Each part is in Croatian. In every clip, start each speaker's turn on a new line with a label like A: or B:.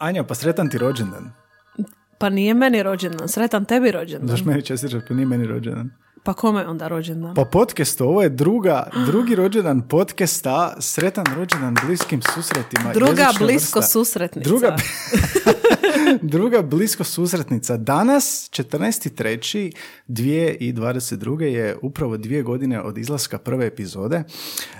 A: Anja, pa sretan ti rođendan.
B: Pa nije meni rođendan, sretan tebi rođendan.
A: Zašto meni čestitaš, pa nije meni rođendan?
B: Pa kome onda rođendan?
A: Pa podcast, ovo je druga, drugi rođendan podcasta, sretan rođendan bliskim susretima.
B: Druga blisko
A: vrsta.
B: susretnica.
A: Druga, druga blisko susretnica. Danas, 14.3.2022. je upravo dvije godine od izlaska prve epizode,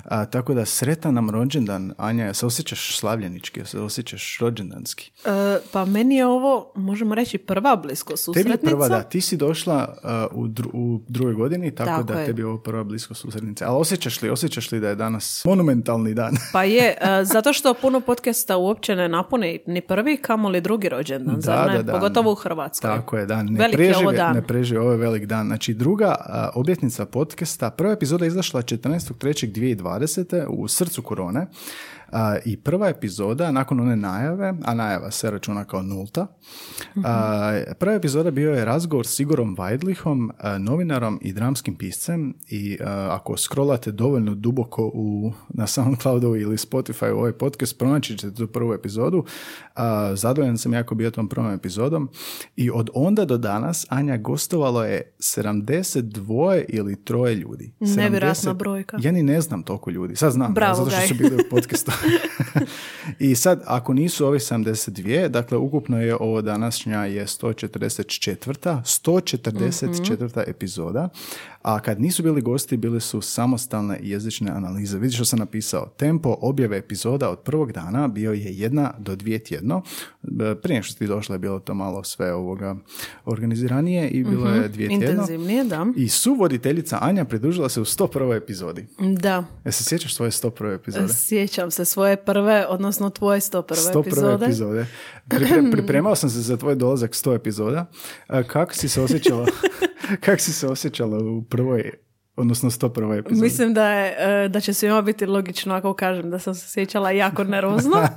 A: a, tako da sretan nam rođendan. Anja, se osjećaš slavljenički, se osjećaš rođendanski.
B: E, pa meni je ovo, možemo reći, prva blisko
A: Tebi
B: susretnica.
A: je prva, da, ti si došla uh, u, dru- u drugoj godini, tako,
B: Tako
A: da
B: je.
A: tebi je ovo prva blisko susretnica. Ali osjećaš li, osjećaš li da je danas monumentalni dan?
B: Pa je, e, zato što puno podcasta uopće ne napuni ni prvi, kamoli drugi rođendan, zar ne? Pogotovo u Hrvatskoj.
A: Tako je, da. Ne
B: Veliki je ovo dan.
A: ne preživi, ovo je velik dan. Znači, druga a, obljetnica podcasta, prva epizoda je izašla 14.3.2020. u srcu korone. I prva epizoda, nakon one najave, a najava se računa kao nulta, a, prva epizoda bio je razgovor s Igorom Vajdlihom, novinarom i dramskim piscem i ako scrollate dovoljno duboko u, na Soundcloudu ili Spotify u ovaj podcast, pronaći ćete tu prvu epizodu. Zadovoljan sam jako bio tom prvom epizodom i od onda do danas Anja gostovalo je 72 ili troje ljudi.
B: Nevjerojatna
A: 70
B: brojka.
A: Ja ni ne znam toliko ljudi. Sad znam,
B: Bravo,
A: zato što su bili u podcastu. I sad, ako nisu ovi 72, dakle, ukupno je ovo današnja je 144. 144. epizoda. A kad nisu bili gosti, bili su samostalne jezične analize. Vidiš što sam napisao. Tempo objave epizoda od prvog dana bio je jedna do dvije tjedno. E, Prije nego što ti došla je bilo to malo sve ovoga organiziranije i bilo je dvije tjedno.
B: Intenzivnije, da.
A: I suvoditeljica Anja pridružila se u 101. epizodi.
B: Da.
A: E se sjećaš svoje 101. epizode?
B: Sjećam se svoje prve, odnosno tvoje 101.
A: 101.
B: epizode.
A: epizode. Pripre- pripremao sam se za tvoj dolazak 100 epizoda. Kako si se osjećala? kako si se osjećala u prvoj, odnosno 101. epizodi?
B: Mislim da, je, e, da će svima biti logično ako kažem da sam se sjećala jako nervozno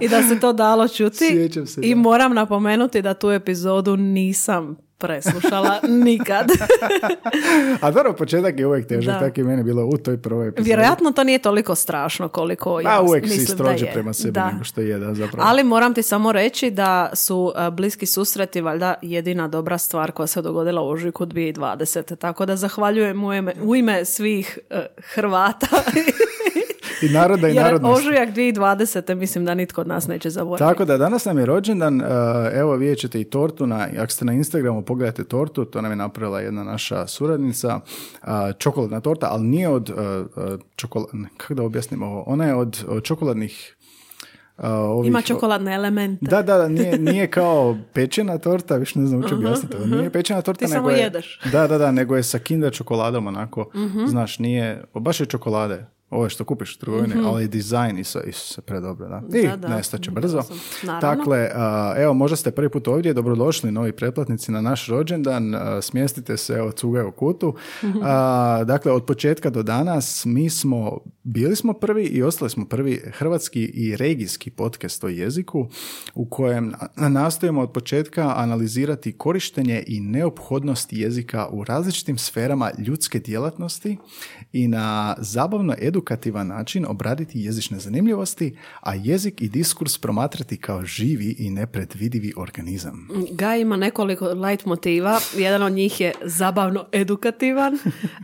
B: i da se to dalo čuti.
A: Se,
B: I
A: da.
B: moram napomenuti da tu epizodu nisam preslušala nikad.
A: A dobro, početak je uvijek težak,
B: Da.
A: tako je meni bilo u toj prvoj epizodi.
B: Vjerojatno to nije toliko strašno koliko ja
A: A uvijek si
B: mislim da
A: strože
B: je.
A: prema sebi
B: Da.
A: nego što je, da, zapravo.
B: Ali moram ti samo reći da su e, bliski susreti valjda jedina dobra stvar koja se dogodila u ožujku 2020. Tako da zahvaljujem u ime, u ime svih e, Hrvata.
A: I naroda i
B: Jer
A: narodnosti.
B: ožujak 2020. mislim da nitko od nas neće zaboraviti.
A: Tako da danas nam je rođendan, uh, evo vidjet ćete i tortu, na, ako ste na Instagramu pogledajte tortu, to nam je napravila jedna naša suradnica, uh, čokoladna torta, ali nije od, uh, uh, čokol- ne, kako da objasnim ovo, ona je od, od čokoladnih uh, ovih,
B: Ima čokoladne elemente.
A: Da, da, da, nije, nije kao pečena torta, više ne znam uopće objasniti. ovo. Nije pečena torta,
B: Ti
A: nego
B: samo
A: je...
B: jedeš.
A: Da, da, da, nego je sa kinder čokoladom onako, znaš, nije, baš je čokolade. Ovo što kupiš u trgovini, ali dizajn i se, predobro, da. I
B: Da, da.
A: nestaće brzo. Dakle, evo, možda ste prvi put ovdje, dobrodošli novi pretplatnici na naš rođendan, smjestite se, evo, cuga u kutu. A, dakle, od početka do danas mi smo, bili smo prvi i ostali smo prvi hrvatski i regijski podcast o jeziku u kojem na- nastojimo od početka analizirati korištenje i neophodnost jezika u različitim sferama ljudske djelatnosti i na zabavno edukativan način obraditi jezične zanimljivosti, a jezik i diskurs promatrati kao živi i nepredvidivi organizam.
B: Gaj ima nekoliko light motiva. Jedan od njih je zabavno edukativan,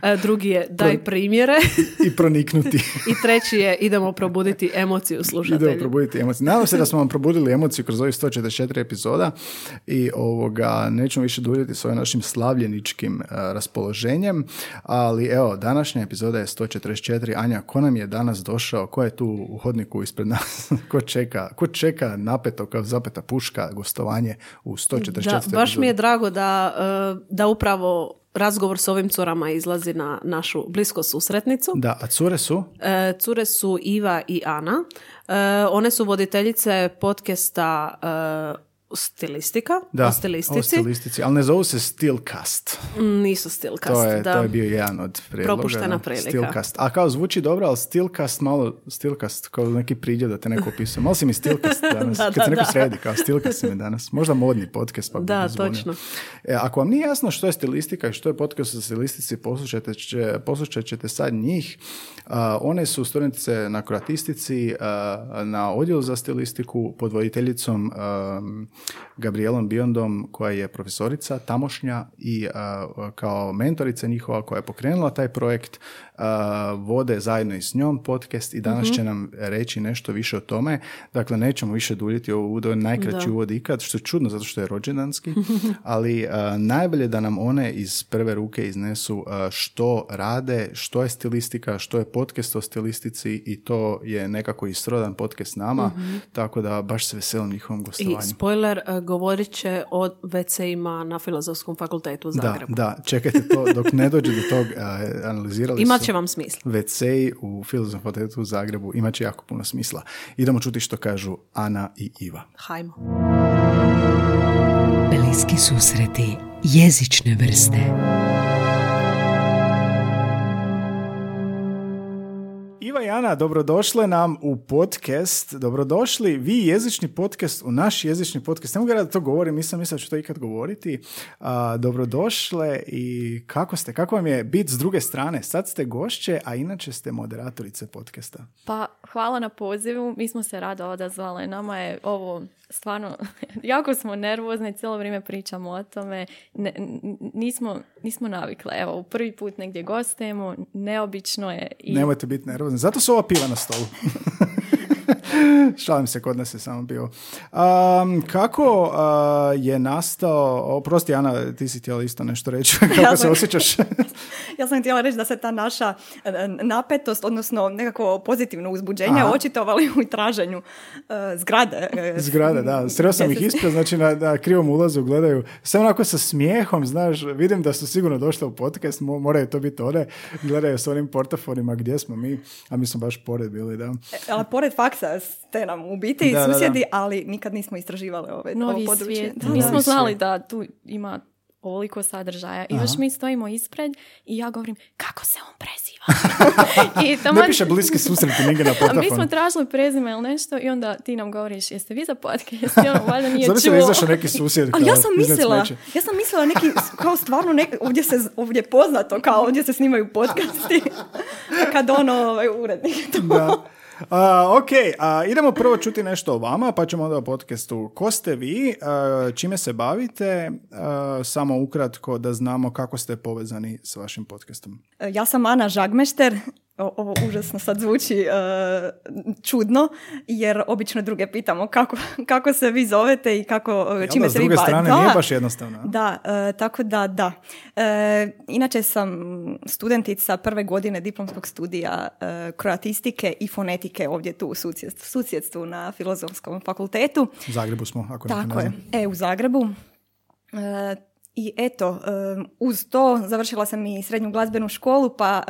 B: e, drugi je daj primjere
A: I proniknuti.
B: i treći je idemo probuditi emociju slušatelju.
A: Idemo probuditi emocije. Nadam se da smo vam probudili emociju kroz ovih 144 epizoda i ovoga, nećemo više duljiti s ovim našim slavljeničkim e, raspoloženjem, ali evo, današnja epizoda je 144. Anja, ko nam je danas došao? Ko je tu u hodniku ispred nas? ko čeka? Ko čeka napeto kao zapeta puška gostovanje u 144.
B: Da, baš mi je drago da, e, da upravo razgovor s ovim curama izlazi na našu blisko susretnicu.
A: Da, a cure su?
B: E, Cure su Iva i Ana. E, One su voditeljice podcasta e, stilistika,
A: Da,
B: o stilistici.
A: o stilistici, ali ne zovu se Stilcast.
B: Mm, Nisu stilcast,
A: To je,
B: da.
A: to je bio jedan od prijedloga.
B: Propuštena prilika.
A: Stilcast. A kao zvuči dobro, ali Stilcast malo, Stilcast, kao neki pridjev da te neko opisuje. Malo si mi Stilcast danas.
B: Da,
A: Kad
B: da,
A: se neko
B: da.
A: sredi, kao Stilcast si mi danas. Možda modni podcast. Pa
B: Da, točno.
A: E, ako vam nije jasno što je stilistika i što je podcast o stilistici, poslušajte, će, poslušat ćete sad njih. A, one su studentice na kroatistici, a, na odjelu za stilistiku pod voditeljicom um, Gabrielom Biondom koja je profesorica tamošnja i kao mentorica njihova koja je pokrenula taj projekt vode zajedno i s njom podcast i danas će nam reći nešto više o tome. Dakle, nećemo više duljiti ovo je najkraći
B: Da.
A: uvod ikad, što je čudno zato što je rođendanski, ali najbolje da nam one iz prve ruke iznesu što rade, što je stilistika, što je podcast o stilistici i to je nekako i srodan podcast nama, tako da baš se veselim njihovom
B: I
A: gostovanju.
B: spoiler, e, govorit će o WC-ima na Filozofskom fakultetu u
A: Da,
B: Zagrebu.
A: da, čekajte to dok ne dođe do tog, analizirali
B: Imat će vam smisla.
A: WC u Filozofskom fakultetu u Zagrebu imat će jako puno smisla. Idemo čuti što kažu Ana i Iva.
B: Hajmo.
C: Bliski susreti jezične vrste.
A: Iva i Ana, dobrodošle nam u podcast. Dobrodošli vi jezični podcast u naš jezični podcast. Ne mogu da to govorim, nisam mislila da ću to ikad govoriti. A, dobrodošle i kako ste? Kako vam je bit s druge strane? Sad ste gošće, a inače ste moderatorice podcasta.
D: Pa hvala na pozivu, mi smo se rado odazvale. Nama je ovo stvarno, jako smo nervozni, cijelo vrijeme pričamo o tome. Ne- nismo, nismo navikle. Evo, u prvi put negdje gostujemo, neobično je. I
A: Nemojte biti nervozni. Zato su ova piva na stolu. Šalim se, kod nas je samo bio. Um, kako a, je nastao, oprosti Ana, ti si htjela isto nešto reći, kako
E: Ja
A: se
E: sam-
A: osjećaš?
E: Ja sam htjela reći da se ta naša e, napetost, odnosno nekako pozitivno uzbuđenje
A: Aha.
E: očitovali u traženju e, zgrade. e,
A: Zgrade, da. Sreo sam ih ispred, znači na, na krivom ulazu gledaju. Sve onako sa smijehom, znaš, vidim da su sigurno došle u podcast, mo- moraju to biti one. Gledaju s onim portafonima gdje smo mi, a mi smo baš pored bili, da.
E: Ali pored faksa ste nam u biti
A: Da, da, da.
E: susjedi, ali nikad nismo istraživali ove, ovo
D: novi
E: područje.
D: svijet.
E: Da,
D: Mi
E: da.
D: smo znali da tu ima ovoliko sadržaja. I još
A: Aha.
D: mi stojimo ispred i ja govorim, kako se on preziva? I
A: Ne
D: taman-
A: piše bliski susreti nigdje na
D: A mi smo tražili prezime ili nešto i onda ti nam govoriš, jeste vi za podcast? I ono, valjda nije
A: Zamisli da
D: čuo.
A: izašao neki susjed.
E: Ali ja sam mislila, ja sam mislila neki, kao stvarno nek, ovdje se, ovdje je poznato, kao ovdje se snimaju podcasti, kad ono, ovaj, urednik to
A: Da. A, ok, a, idemo prvo čuti nešto o vama, pa ćemo onda o podcastu. Ko ste vi, a, čime se bavite, a, samo ukratko da znamo kako ste povezani s vašim podcastom.
E: Ja sam Ana Žagmešter, ovo užasno sad zvuči e, čudno, jer obično druge pitamo kako, kako se vi zovete i kako,
A: Jel
E: čime se
A: s
E: vi
A: druge
E: ba-
A: strane
E: Da.
A: nije baš jednostavno.
E: Da, e, tako da da. Inače sam studentica prve godine diplomskog studija kroatistike i fonetike ovdje tu u susjedstvu, susjedstvu na Filozofskom fakultetu.
A: U Zagrebu smo, ako neko ne
E: Tako je, e, u Zagrebu. I eto, uz to završila sam i srednju glazbenu školu, pa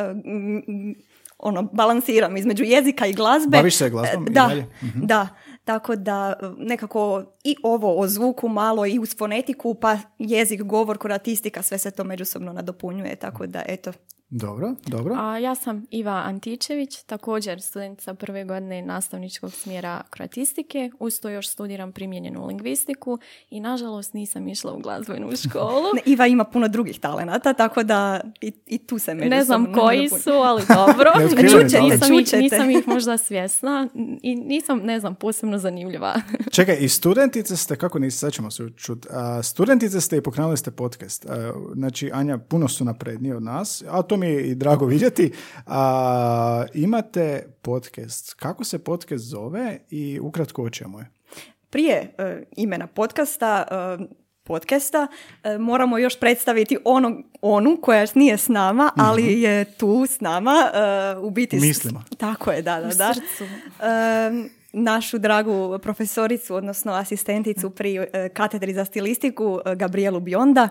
E: ono, balansiram između jezika i glazbe.
A: Baviš se glazbom
E: E,
A: i
E: Da,
A: dalje? Mhm.
E: da. Tako da nekako i ovo o zvuku malo i uz fonetiku, pa jezik, govor, kroatistika, sve se to međusobno nadopunjuje. Tako da, eto,
A: Dobro, dobro.
D: A ja sam Iva Antičević, također studentica prve godine nastavničkog smjera kroatistike. Uz to još studiram primijenjenu lingvistiku i nažalost nisam išla u glazbenu školu.
E: ne, Iva ima puno drugih talenata, tako da i, i tu se međusobno
D: Ne znam koji su, ali dobro.
A: Talent.
D: nisam, ih, nisam ih možda svjesna i nisam, ne znam, posebno zanimljiva.
A: Čekaj, i studentice ste, kako nisi, sad ćemo se čuti, studentice ste i pokrenuli ste podcast. A, znači, Anja, puno su naprednije od nas, a to mi je i drago vidjeti. A, imate podcast. Kako se podcast zove i ukratko o čemu je?
E: prije e, imena podcasta, e, podcasta e, moramo još predstaviti onog, onu koja nije s nama, ali je tu s nama. e, u biti s-
A: Mhm. Mislimo.
E: Tako je, da, da,
D: U
E: da.
D: srcu.
E: E, našu dragu profesoricu, odnosno asistenticu pri e, katedri za stilistiku, e, Gabrielu Bionda,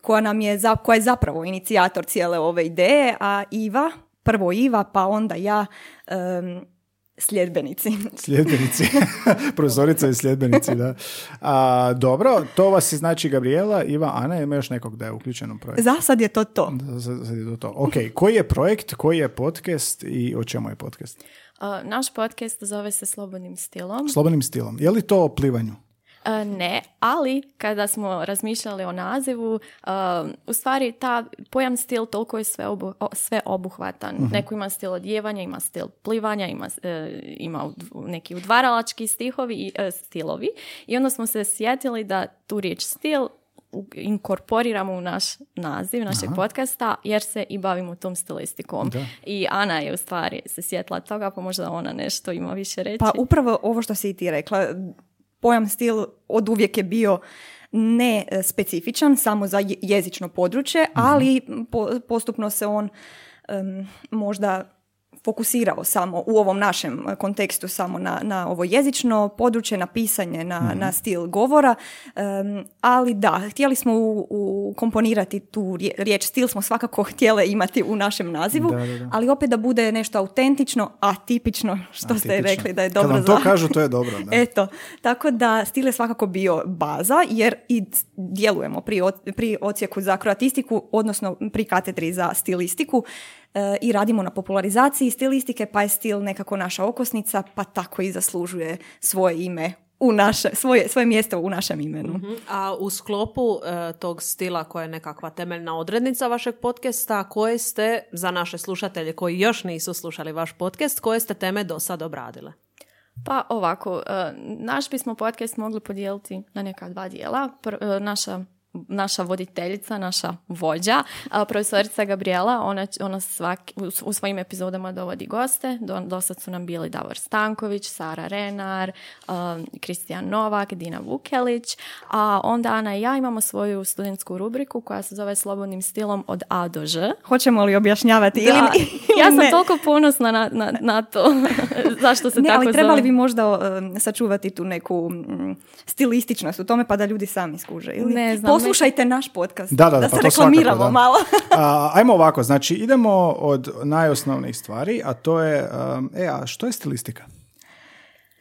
E: koja nam je, za, koja je zapravo inicijator cijele ove ideje, a Iva, prvo Iva, pa onda ja, sljedbenici.
A: Sljedbenici. Profesorica i sljedbenici, da. A, dobro, to vas je znači Gabriela, Iva, Ana, ima još nekog da je uključen u projekt?
E: Za sad je to to.
A: Za- Sad je to to. Ok, koji je projekt, koji je podcast i o čemu je podcast?
D: Naš podcast zove se Slobodnim stilom.
A: Slobodnim stilom. Je li to o plivanju?
D: E, ne, ali kada smo razmišljali o nazivu, e, u stvari ta pojam stil toliko je sve, obu, sve obuhvatan. Neko ima stil odjevanja, ima stil plivanja, ima, e, ima neki udvaralački stihovi, i, stilovi. I onda smo se sjetili da tu riječ stil inkorporiramo u naš naziv našeg podcasta jer se i bavimo tom stilistikom.
A: Da.
D: I Ana je u stvari se sjetila toga, pa možda ona nešto ima više reći.
E: Pa upravo ovo što si i ti rekla, pojam stil od uvijek je bio ne e, specifičan samo za je- jezično područje, ali po- postupno se on možda fokusirao samo u ovom našem e, kontekstu samo na, na ovo jezično područje, na pisanje, na, na stil govora, em, ali da, htjeli smo u, u komponirati tu rije- riječ stil, smo svakako htjele imati u našem nazivu,
A: Da, da, da.
E: ali opet da bude nešto autentično, atipično, što ste
A: Atipično.
E: rekli da je
A: Kad
E: dobro
A: vam to
E: za...
A: kažu, to je dobro. Da.
E: Eto, tako da stil je svakako bio baza jer i djelujemo pri, pri ocijeku za kroatistiku, odnosno pri katedri za stilistiku i radimo na popularizaciji stilistike, pa je stil nekako naša okosnica, pa tako i zaslužuje svoje ime u naše, svoje, svoje mjesto u našem imenu.
B: A u sklopu e, tog stila koja je nekakva temeljna odrednica vašeg podcasta, koje ste, za naše slušatelje koji još nisu slušali vaš podcast, koje ste teme do sad obradile?
D: Pa ovako, e, naš bismo podcast mogli podijeliti na neka dva dijela. Pr- e, naša naša voditeljica, naša vođa, profesorica Gabriela, ona, ona svaki, u, u svojim epizodama dovodi goste. Do, do sad su nam bili Davor Stanković, Sara Renar, Kristijan Novak, Dina Vukelić, a onda Ana i ja imamo svoju studentsku rubriku koja se zove Slobodnim stilom od A do Ž.
E: Hoćemo li objašnjavati ili,
D: Da,
E: ili
D: ja sam
E: ne?
D: toliko ponosna na, na, na to. Zašto se
E: Ne,
D: tako
E: ali trebali
D: zove.
E: bi možda um, sačuvati tu neku mm, stilističnost u tome pa da ljudi sami skuže. Ili
D: Ne znam,
E: poslušajte naš podcast.
A: Da, da, da,
E: se
A: pa to
E: reklamiramo
A: svakako, da.
E: malo.
A: A, ajmo ovako, znači idemo od najosnovnijih stvari, a to je, um, e, a što je stilistika?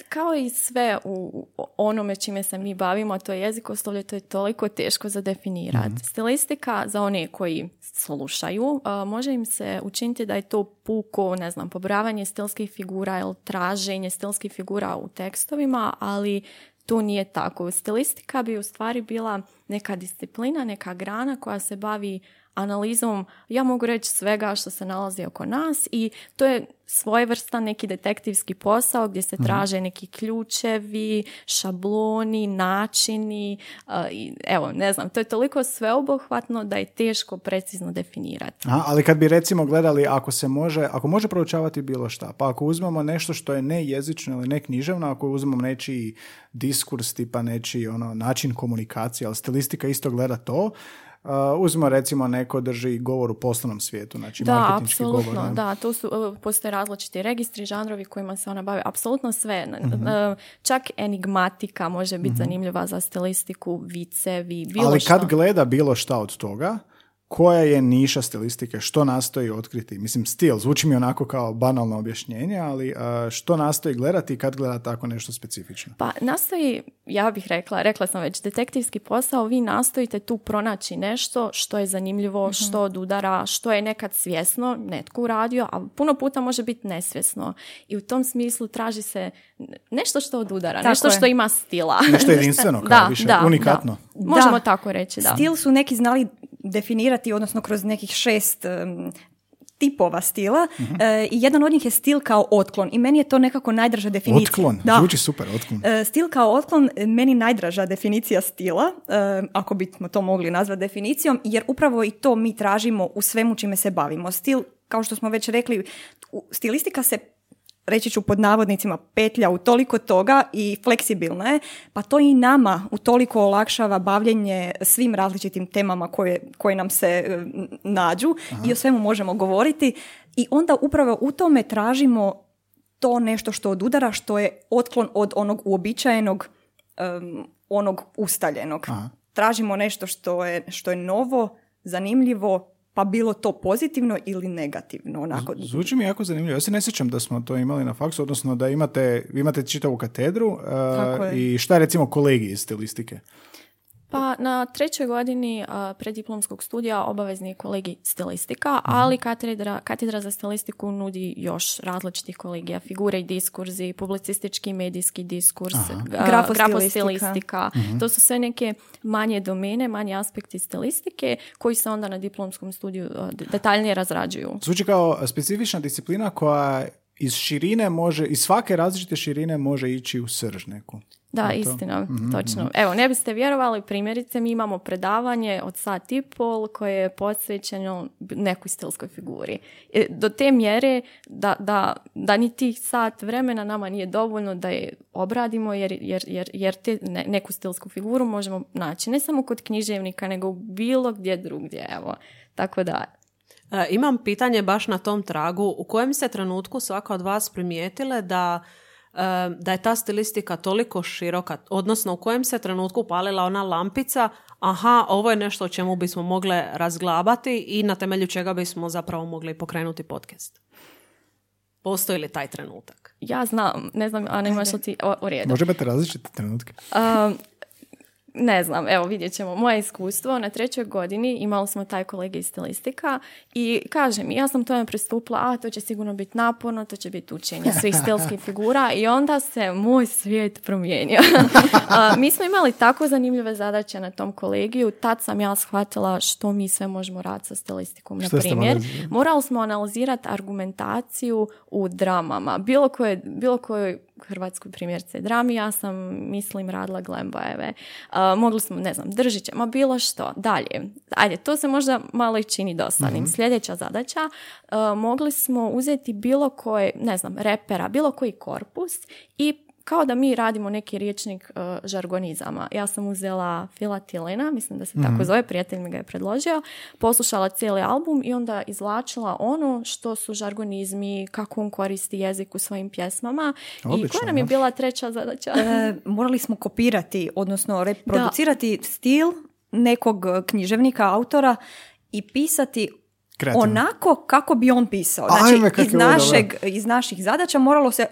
D: Kao i sve u onome čime se mi bavimo, a to je jezikoslovlje, to je toliko teško za definirati. Stilistika, za one koji slušaju, a, može im se učiniti da je to puko, ne znam, pobrojavanje stilskih figura ili traženje stilskih figura u tekstovima, ali to nije tako. Stilistika bi u stvari bila neka disciplina, neka grana koja se bavi analizom, ja mogu reći svega što se nalazi oko nas i to je svojevrstan neki detektivski posao gdje se traže neki ključevi, šabloni, načini a, i evo, ne znam, to je toliko sveobuhvatno da je teško precizno definirati.
A: Aha, ali kad bi recimo gledali ako se može, ako može proučavati bilo šta, pa ako uzmemo nešto što je ne jezično ili ne književno, ako uzmemo nečiji diskurs, tipa nečiji ono, način komunikacije, ali stilistika isto gleda to, uh, uzmemo recimo neko drži govor u poslovnom svijetu, znači
D: Da,
A: marketinški
D: apsolutno,
A: govor. ne?
D: da, tu su, uh, postoje različiti registri, žanrovi kojima se ona bavi, apsolutno sve.
A: Mhm.
D: Uh, Čak enigmatika može biti zanimljiva za stilistiku, vicevi, bilo
A: Ali
D: što.
A: kad gleda bilo šta od toga, koja je niša stilistike, što nastoji otkriti? Mislim, stil, zvuči mi onako kao banalno objašnjenje, ali uh, što nastoji gledati kad gleda tako nešto specifično?
D: Pa nastoji, ja bih rekla, rekla sam već, detektivski posao, vi nastojite tu pronaći nešto što je zanimljivo, što odudara, što je nekad svjesno netko uradio, a puno puta može biti nesvjesno. I u tom smislu traži se nešto što odudara,
E: Tako
D: nešto
E: je.
D: što ima stila.
A: Nešto jedinstveno, kao
D: da,
A: više,
D: da,
A: unikatno.
D: da. Možemo
E: Da.
D: tako reći, da.
E: Stil su neki znali definirati, odnosno kroz nekih šest em, tipova stila e, i jedan od njih je stil kao otklon i meni je to nekako najdraža definicija.
A: Otklon,
E: Da.
A: zvuči super, otklon.
E: E, Stil kao otklon e, meni najdraža definicija stila, e, ako bismo to mogli nazvati definicijom, jer upravo i to mi tražimo u svemu čime se bavimo. Stil, kao što smo već rekli, stilistika se reći ću pod navodnicima, petlja u toliko toga i fleksibilna je, pa to i nama u toliko olakšava bavljenje svim različitim temama koje, koje nam se e, nađu i o svemu možemo govoriti i onda upravo u tome tražimo to nešto što odudara, što je otklon od onog uobičajenog, em, onog ustaljenog.
A: Aha.
E: Tražimo nešto što je, što je novo, zanimljivo, pa bilo to pozitivno ili negativno. Onako.
A: Zvuči mi jako zanimljivo. Ja se ne sjećam da smo to imali na faksu, odnosno da imate, vi imate čitavu katedru uh, i šta recimo kolegi iz stilistike?
D: Pa na trećoj godini a, preddiplomskog studija obavezni je kolegi stilistika,
A: Mhm.
D: ali katedra, katedra za stilistiku nudi još različitih kolegija, figure i diskurzi, publicistički i medijski diskurs,
E: Grafostilistika.
D: grafostilistika.
A: Mhm.
D: To su sve neke manje domene, manje aspekti stilistike koji se onda na diplomskom studiju a, de- detaljnije razrađuju.
A: Zvuči kao specifična disciplina koja iz širine može, iz svake različite širine može ići u srž neku.
D: Da,
A: to?
D: istina,
A: Mhm,
D: točno. Evo, ne biste vjerovali, primjerice mi imamo predavanje od sat i pol koje je posvećeno nekoj stilskoj figuri. E, Do te mjere da, da, da ni tih sat vremena nama nije dovoljno da je obradimo jer, jer, jer, jer te ne- neku stilsku figuru možemo naći ne samo kod književnika nego bilo gdje drugdje. Evo. Tako da,
B: E, imam pitanje baš na tom tragu. U kojem se trenutku svaka od vas primijetile da, e, da je ta stilistika toliko široka? Odnosno, u kojem se trenutku palila ona lampica aha, ovo je nešto o čemu bismo mogle razglabati i na temelju čega bismo zapravo mogli pokrenuti podcast? Postoji li taj trenutak?
D: ja znam, ne znam, Ana imaš li ti o, u redu?
A: Može imati različite trenutke.
D: Um, ne znam, evo vidjet ćemo. Moje iskustvo, na trećoj godini imali smo taj kolege iz stilistika i kažem, ja sam tome pristupila, a to će sigurno biti naporno, to će biti učenje svih stilskih figura i onda se moj svijet promijenio. A, mi smo imali tako zanimljive zadaće na tom kolegiju, tad sam ja shvatila što mi sve možemo raditi sa stilistikom. Na primjer,
A: morali-
D: smo analizirati argumentaciju u dramama. Bilo koje, bilo kojoj hrvatskoj primjerce drami, ja sam, mislim, radila Glembajeve. Uh, mogli smo, ne znam, Držiće, ma bilo što. Dalje, ajde, to se možda malo i čini dosadnim. Sljedeća zadaća, uh, mogli smo uzeti bilo koje, ne znam, repera, bilo koji korpus i kao da mi radimo neki riječnik uh, žargonizama. Ja sam uzela Filatilina, mislim da se tako zove, prijatelj mi ga je predložio, poslušala cijeli album i onda izvlačila ono što su žargonizmi, kako on koristi jezik u svojim pjesmama. I
A: Odlično,
D: koja nam je
A: da.
D: bila treća zadaća?
E: E, morali smo kopirati, odnosno reproducirati stil nekog e, književnika, autora i pisati
A: Kreativno.
E: onako kako bi on pisao.
A: Ajme,
E: Znači,
A: kak
E: iz, našeg, iz naših zadaća moralo se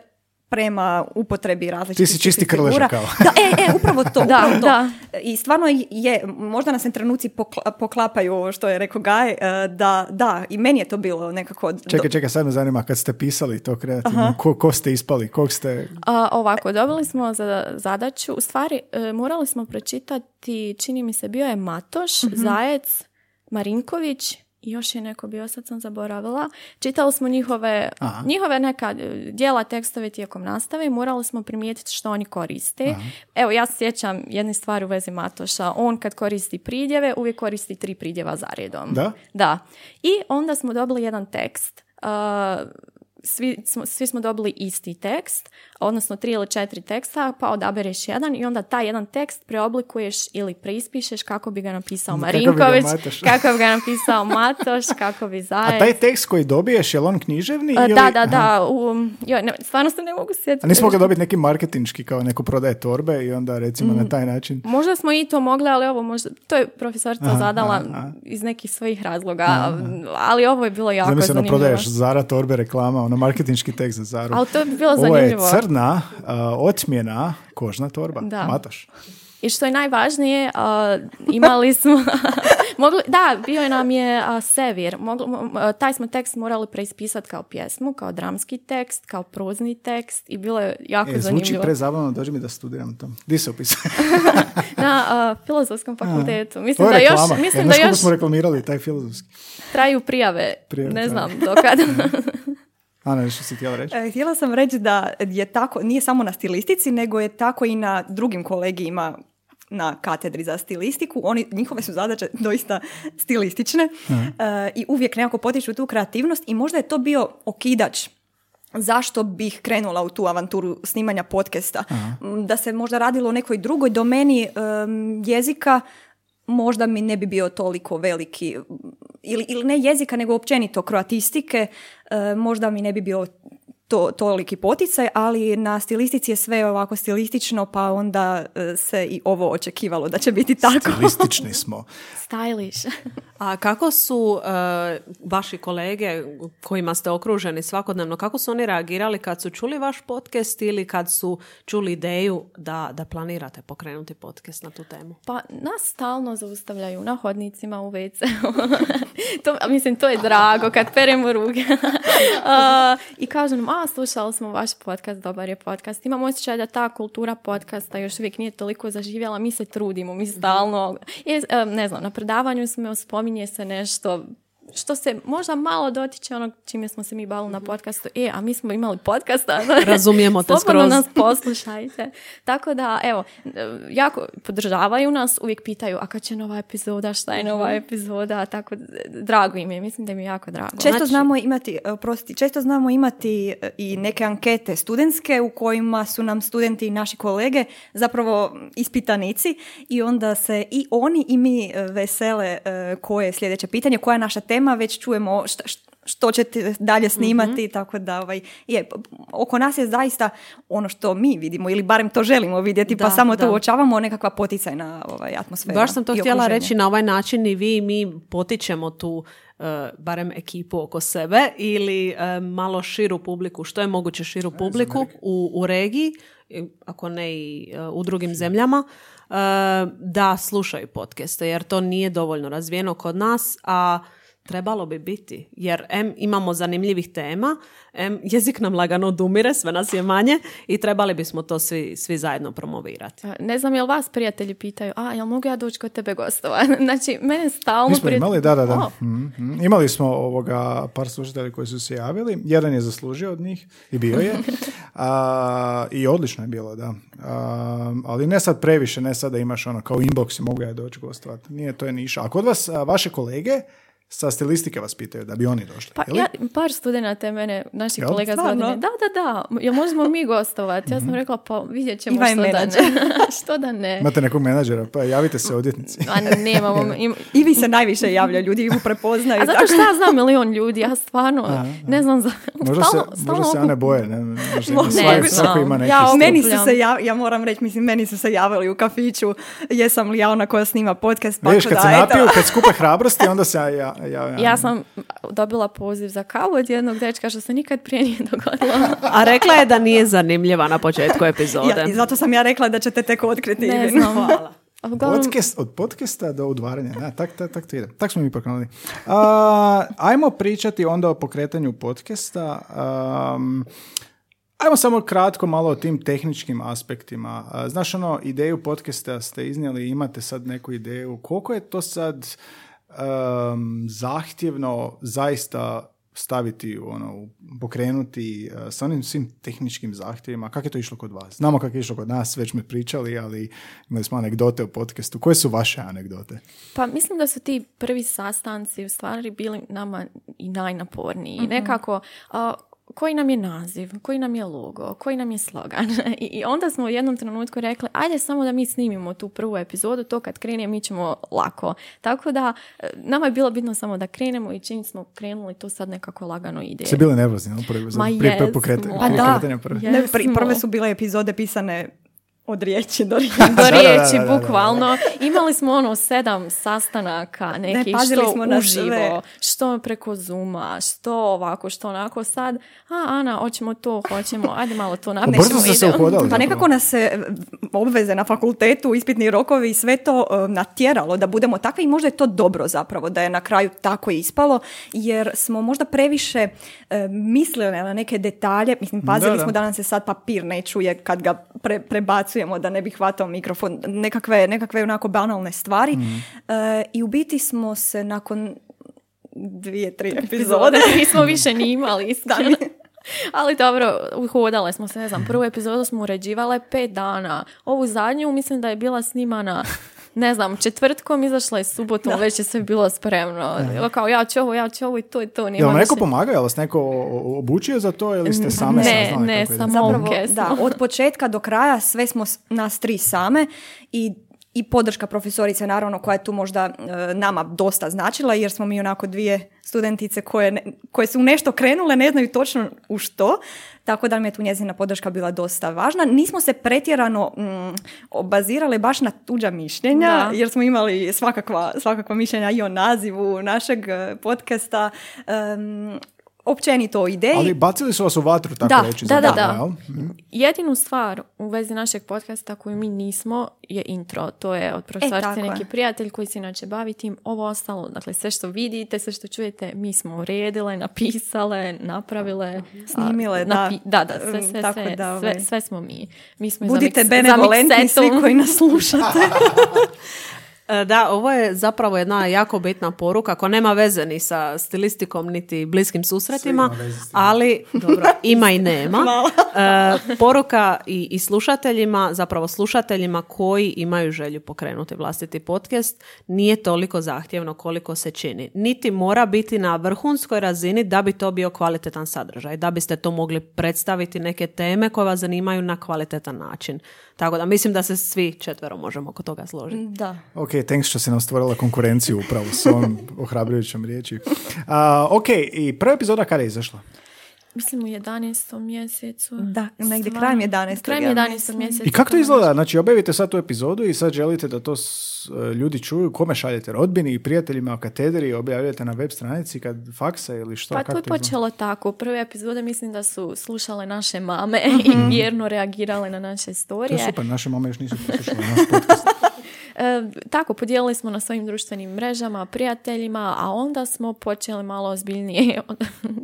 E: prema upotrebi različitih
A: Ti si čisti
E: figura.
A: krleža kao.
E: Da, e, e, upravo to.
D: Da,
E: upravo to.
D: da.
E: I stvarno je, možda nas se trenuci pokla- poklapaju, što je rekao Gaj, e, da, da, i meni je to bilo nekako... do-
A: Čekaj, čekaj, sad me zanima kad ste pisali to kreativno, ko, ko ste ispali, kog ste...
D: A, ovako, dobili smo za zadaću, u stvari e, morali smo pročitati, čini mi se bio je Matoš, Zajec, Marinković još je neko bio, sad sam zaboravila. Čitali smo njihove,
A: Aha.
D: njihove neka e, dijela tekstove tijekom nastave i morali smo primijetiti što oni koriste. Evo, ja se sjećam jedne stvari u vezi Matoša. On kad koristi pridjeve, uvijek koristi tri pridjeva za redom.
A: Da?
D: Da. I onda smo dobili jedan tekst. Uh, svi, smo, svi smo dobili isti tekst, odnosno tri ili četiri teksta, pa odabereš jedan i onda taj jedan tekst preoblikuješ ili preispišeš kako bi ga napisao
A: Kako bi ga
D: Marinković, kako bi ga napisao Matoš, kako bi
A: A
D: Zajec.
A: taj tekst koji dobiješ, je li on književni?
D: A,
A: ili...
D: Da, da,
A: Aha.
D: da. U, joj, ne, stvarno se ne mogu sjetiti.
A: A nismo mogli dobiti neki marketinški kao neko prodaje torbe i onda recimo
D: Mm.
A: na taj način...
D: Možda smo i to mogli, ali ovo možda, to je profesorica
A: Aha,
D: zadala
A: aha, aha.
D: iz nekih svojih razloga, ali ovo je bilo jako
A: Zamisleno
D: zanimljivo.
A: prodaješ Zara torbe reklama, ono marketinški tekst za Zaru.
D: Ali to bi bilo
A: Ovo je
D: zanimljivo.
A: crna, a, otmjena, kožna torba.
D: Da.
A: Matoš.
D: I što je najvažnije, a, imali smo, mogli, da, bio nam je a, Sevir, Mogli- mo- a, taj smo tekst morali preispisati kao pjesmu, kao dramski tekst, kao prozni tekst i bilo je jako
A: E, zvuči
D: zanimljivo.
A: prezabavno, dođi mi da studiram to. Di se upisuje?
D: Na a, filozofskom fakultetu.
A: To
D: Mislim
A: je
D: da još,
A: reklama.
D: mislim
A: e,
D: da još
A: smo reklamirali taj filozofski?
D: traju prijave,
A: Prijave,
D: ne
A: da.
D: znam do kada.
A: Ana, nešto si htjela reći?
E: E, Htjela sam reći da je tako, nije samo na stilistici, nego je tako i na drugim kolegijima na katedri za stilistiku. Oni, njihove su zadaće doista stilistične e, i uvijek nekako potiču tu kreativnost i možda je to bio okidač zašto bih krenula u tu avanturu snimanja podcasta. M, Da se možda radilo o nekoj drugoj domeni em, jezika, možda mi ne bi bio toliko veliki, ili, ili ne jezika, nego općenito kroatistike, e, možda mi ne bi bio to, toliki poticaj, ali na stilistici je sve ovako stilistično, pa onda e, se i ovo očekivalo da će biti tako.
A: Stilistični smo.
D: Stylish.
B: A kako su e, vaši kolege kojima ste okruženi svakodnevno, kako su oni reagirali kad su čuli vaš podcast ili kad su čuli ideju da, da planirate pokrenuti podcast na tu temu?
D: Pa nas stalno zaustavljaju na hodnicima u WC. to, mislim, to je drago kad peremo ruke. A, I kažu nam, a slušali smo vaš podcast, dobar je podcast. Imam osjećaj da ta kultura podcasta još uvijek nije toliko zaživjela. Mi se trudimo, mi stalno... Je, e, ne znam, na predavanju smo spominje se nešto što se možda malo dotiče onog čime smo se mi bavili na podcastu. E, a mi smo imali podcasta.
B: Razumijemo te
D: Slobodno
B: skroz.
D: nas poslušajte. Tako da, evo, jako podržavaju nas, uvijek pitaju, a kad će nova epizoda, šta je nova epizoda, tako drago im je, mislim da im je jako drago.
E: Često
B: Znači-
E: znamo imati, e, oprosti, često znamo imati e, i neke ankete studentske u kojima su nam studenti i naši kolege zapravo ispitanici i onda se i oni i mi e, vesele koje je sljedeće pitanje, koja je naša tema, već čujemo šta, što ćete dalje snimati, tako da ovaj, je, oko nas je zaista ono što mi vidimo ili barem to želimo vidjeti, pa
B: Da,
E: samo to
B: da.
E: uočavamo nekakva poticajna ovaj, atmosfera.
B: Baš sam to htjela
E: okruženje.
B: reći na ovaj način i vi i mi potičemo tu e, barem ekipu oko sebe ili e, malo širu publiku, što je moguće širu publiku u, u regiji, ako ne i e, u drugim zemljama, da slušaju podcaste, jer to nije dovoljno razvijeno kod nas, a trebalo bi biti, jer em imamo zanimljivih tema, em jezik nam lagano odumire, sve nas je manje i trebali bismo to svi, svi zajedno promovirati.
D: Ne znam jel vas prijatelji pitaju, a jel mogu ja doći kod tebe gostovati? znači, mene stalno...
A: Mi smo
D: prijatelji-
A: imali, da, da, da.
D: O,
A: Mhm, mhm. Imali smo ovoga par slušatelja koji su se javili. Jedan je zaslužio od njih i bio je. A, I odlično je bilo, da. A, ali ne sad previše, ne sad da imaš ono kao inbox i mogu ja doći gostovati. Nije, to je niša. A kod vas, a, vaše kolege sa stilistike vas pitaju da bi oni došli.
D: Pa
A: je li?
D: ja, par studenata je mene, naših
A: Jel?
D: kolega
E: Stvarno?
D: zgodine, da, da, da, jel možemo mi gostovati? Ja sam rekla, pa vidjet ćemo
E: Iva je
D: što da ne.
E: menadžer.
D: što da ne.
A: Imate nekog menadžera, pa javite se odjetnici.
D: A nemamo, im-
E: I vi se najviše javlja, ljudi ju prepoznaju.
D: A zato što ja znam milion ljudi, ja stvarno ne znam za...
A: Možda se,
D: stalno-
A: možda se Ane boje. Ne, možda ima
E: Ne
A: svako ima neki
D: Ja.
E: Meni su se jav, ja moram reći, mislim, meni su se javili u kafiću, jesam li ja ona koja snima podcast, pa
A: Vidiš, kad
E: da,
A: se napiju, kad skupe hrabrosti, onda se ja, ja, ja,
D: Ja sam dobila poziv za kavu od jednog dečka što se nikad prije nije dogodilo.
B: A rekla je da nije zanimljiva na početku epizode.
E: Ja, i zato sam ja rekla da ćete tek otkriti.
D: Ne znam.
B: Hvala.
D: Uglavnom,
A: Podcast, od podcasta do udvaranja. Da, tak, tak, tak to ide. Tak smo mi pokrenuli. A, ajmo pričati onda o pokretanju podcasta. Um, ajmo samo kratko malo o tim tehničkim aspektima. Znaš ono, ideju podcasta ste iznijeli, imate sad neku ideju. Koliko je to sad um, zahtjevno zaista staviti, ono, pokrenuti uh, sa onim svim tehničkim zahtjevima. Kako je to išlo kod vas? Znamo kako je išlo kod nas, već smo pričali, ali imali smo anegdote u podcastu. Koje su vaše anegdote?
D: Pa mislim da su ti prvi sastanci u stvari bili nama i najnaporniji. Nekako, a, koji nam je naziv, koji nam je logo, koji nam je slogan. I, I onda smo u jednom trenutku rekli, ajde samo da mi snimimo tu prvu epizodu, to kad krene mi ćemo lako. Tako da, e, nama je bilo bitno samo da krenemo i čim smo krenuli, to sad nekako lagano ide.
A: Ste bili nervozni, no? Prvi,
D: Ma
A: prije
D: jesmo.
A: prije
E: da.
A: kretanja prve.
D: Je.
E: Ne, pri-
D: Jesmo.
E: prve su bile epizode pisane od riječi do riječi.
D: do
A: Da, da,
D: riječi,
A: da, da, da.
D: bukvalno. Imali smo ono sedam sastanaka, nekih
E: pazili
D: što
E: smo na
D: uživo,
E: sve.
D: što preko Zuma, što ovako, što onako sad. A, Ana, hoćemo to, hoćemo, ajde malo to
A: brzo
D: napišemo.
A: ste se uhodali.
E: Pa nekako nas se e, obveze na fakultetu, ispitni rokovi i sve to e, natjeralo da budemo takvi i možda je to dobro zapravo da je na kraju tako ispalo jer smo možda previše e, mislili na neke detalje, mislim pazili
A: Da, da.
E: smo da nam se sad papir ne čuje kad ga pre- prebacujemo da ne bi hvatao mikrofon, nekakve, nekakve onako banalne stvari E, i u biti smo se nakon dvije, tri epizode
D: Nismo više ni imali, iskreno. Ali dobro, uhodale smo se, ne znam, prvu epizodu smo uređivale pet dana. Ovu zadnju mislim da je bila snimana ne znam, četvrtkom izašla je subotom, već je sve bilo spremno. Evo Kao ja ću ovo, ja ću ovo i to i to. Nema
A: Jel vam neko
D: više-
A: pomagao? Jel vas neko obučio za to ili ste same
D: Ne,
A: saznali
D: ne,
A: kako ide?
D: samo-
E: Zapravo, da, od početka do kraja sve smo nas tri same i i podrška profesorice naravno koja je tu možda e, nama dosta značila jer smo mi onako dvije studentice koje, ne- koje su u nešto krenule, ne znaju točno u što, tako da mi je tu njezina podrška bila dosta važna. Nismo se pretjerano mm, obazirale baš na tuđa mišljenja
D: Da.
E: jer smo imali svakakva, svakakva mišljenja i o nazivu našeg e, podcasta, em, općenito o ideji.
A: Ali bacili su vas u vatru, tako
E: Da,
A: reći.
D: da, da, da.
A: Mhm.
D: Jedinu stvar u vezi našeg podcasta koju mi nismo je intro. To je od profesorice
E: tako je.
D: neki prijatelj koji se inače bavi tim. Ovo ostalo, dakle sve što vidite, sve što čujete, mi smo uredile, napisale, napravile. a,
E: Snimile, da.
D: napi- da. Da, sve,
E: Mm,
D: sve,
E: tako
D: sve,
E: da,
D: sve,
E: ovaj,
D: sve smo mi. Mi smo
E: Budite
D: za mix- za
E: benevolentni svi koji nas slušate.
B: E, Da, ovo je zapravo jedna jako bitna poruka koja nema veze ni sa stilistikom niti bliskim susretima, ali dobro, ima i nema. E, poruka i, i slušateljima, zapravo slušateljima koji imaju želju pokrenuti vlastiti podcast, nije toliko zahtjevno koliko se čini. Niti mora biti na vrhunskoj razini da bi to bio kvalitetan sadržaj, da biste to mogli predstaviti neke teme koje vas zanimaju na kvalitetan način. Tako da mislim da se svi četvero možemo oko toga složiti.
E: da.
A: Ok, thanks što si nam stvorila konkurenciju upravo s ovom ohrabrujućom riječi. A, ok, i prva epizoda kada je izašla?
D: Mislim u 11. mjesecu.
E: Da, negdje krajem 11.
D: Krajem
E: ja
D: 11.
E: mislim.
D: mjeseca.
A: I kako to izgleda? Znači, objavite sad tu epizodu i sad želite da to s- e, ljudi čuju. Kome šaljete? Rodbini i prijateljima u katedri? Objavljujete na web stranici kad faksa ili što?
D: Pa
A: Kako
D: to je
A: izgleda?
D: počelo tako. Prve epizode mislim da su slušale naše mame i vjerno reagirale na naše
A: To
D: storije.
A: je super, naše mame još nisu poslušale naš podcast.
D: E, tako, podijelili smo na svojim društvenim mrežama, prijateljima, a onda smo počeli malo ozbiljnije od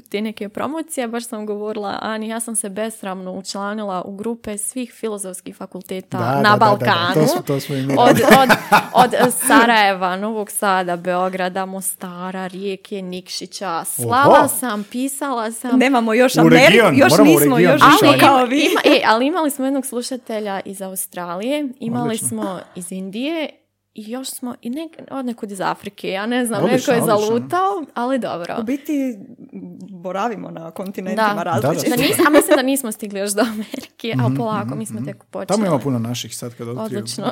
D: te neke promocije. Baš sam govorila, Ani, ja sam se besramno učlanila u grupe svih filozofskih fakulteta
A: Da,
D: na
A: da, da, da, da,
D: Balkanu.
A: to smo- to smo
D: od, od, od Sarajeva, Novog Sada, Beograda, Mostara, Rijeke, Nikšića. Slala
A: Oho.
D: sam, pisala sam.
E: Nemamo još Ameriku, još
A: moramo
E: nismo, još
D: Ali,
E: kao
D: ima,
E: vi.
D: ima- e, ali imali smo jednog slušatelja iz Australije, imali
A: Odlično.
D: smo iz Indije i još smo i nek, od nekud iz Afrike. Ja ne znam,
A: Odlično,
D: neko je
A: odlično.
D: zalutao, ali dobro.
E: U biti boravimo na kontinentima
D: Da.
E: različitim.
A: Da,
D: Da nis- a mislim da nismo stigli još do Amerike, ali polako, mi smo tek počeli.
A: Mhm, Tamo ima puno naših sad kad otkriju.
D: Odlično.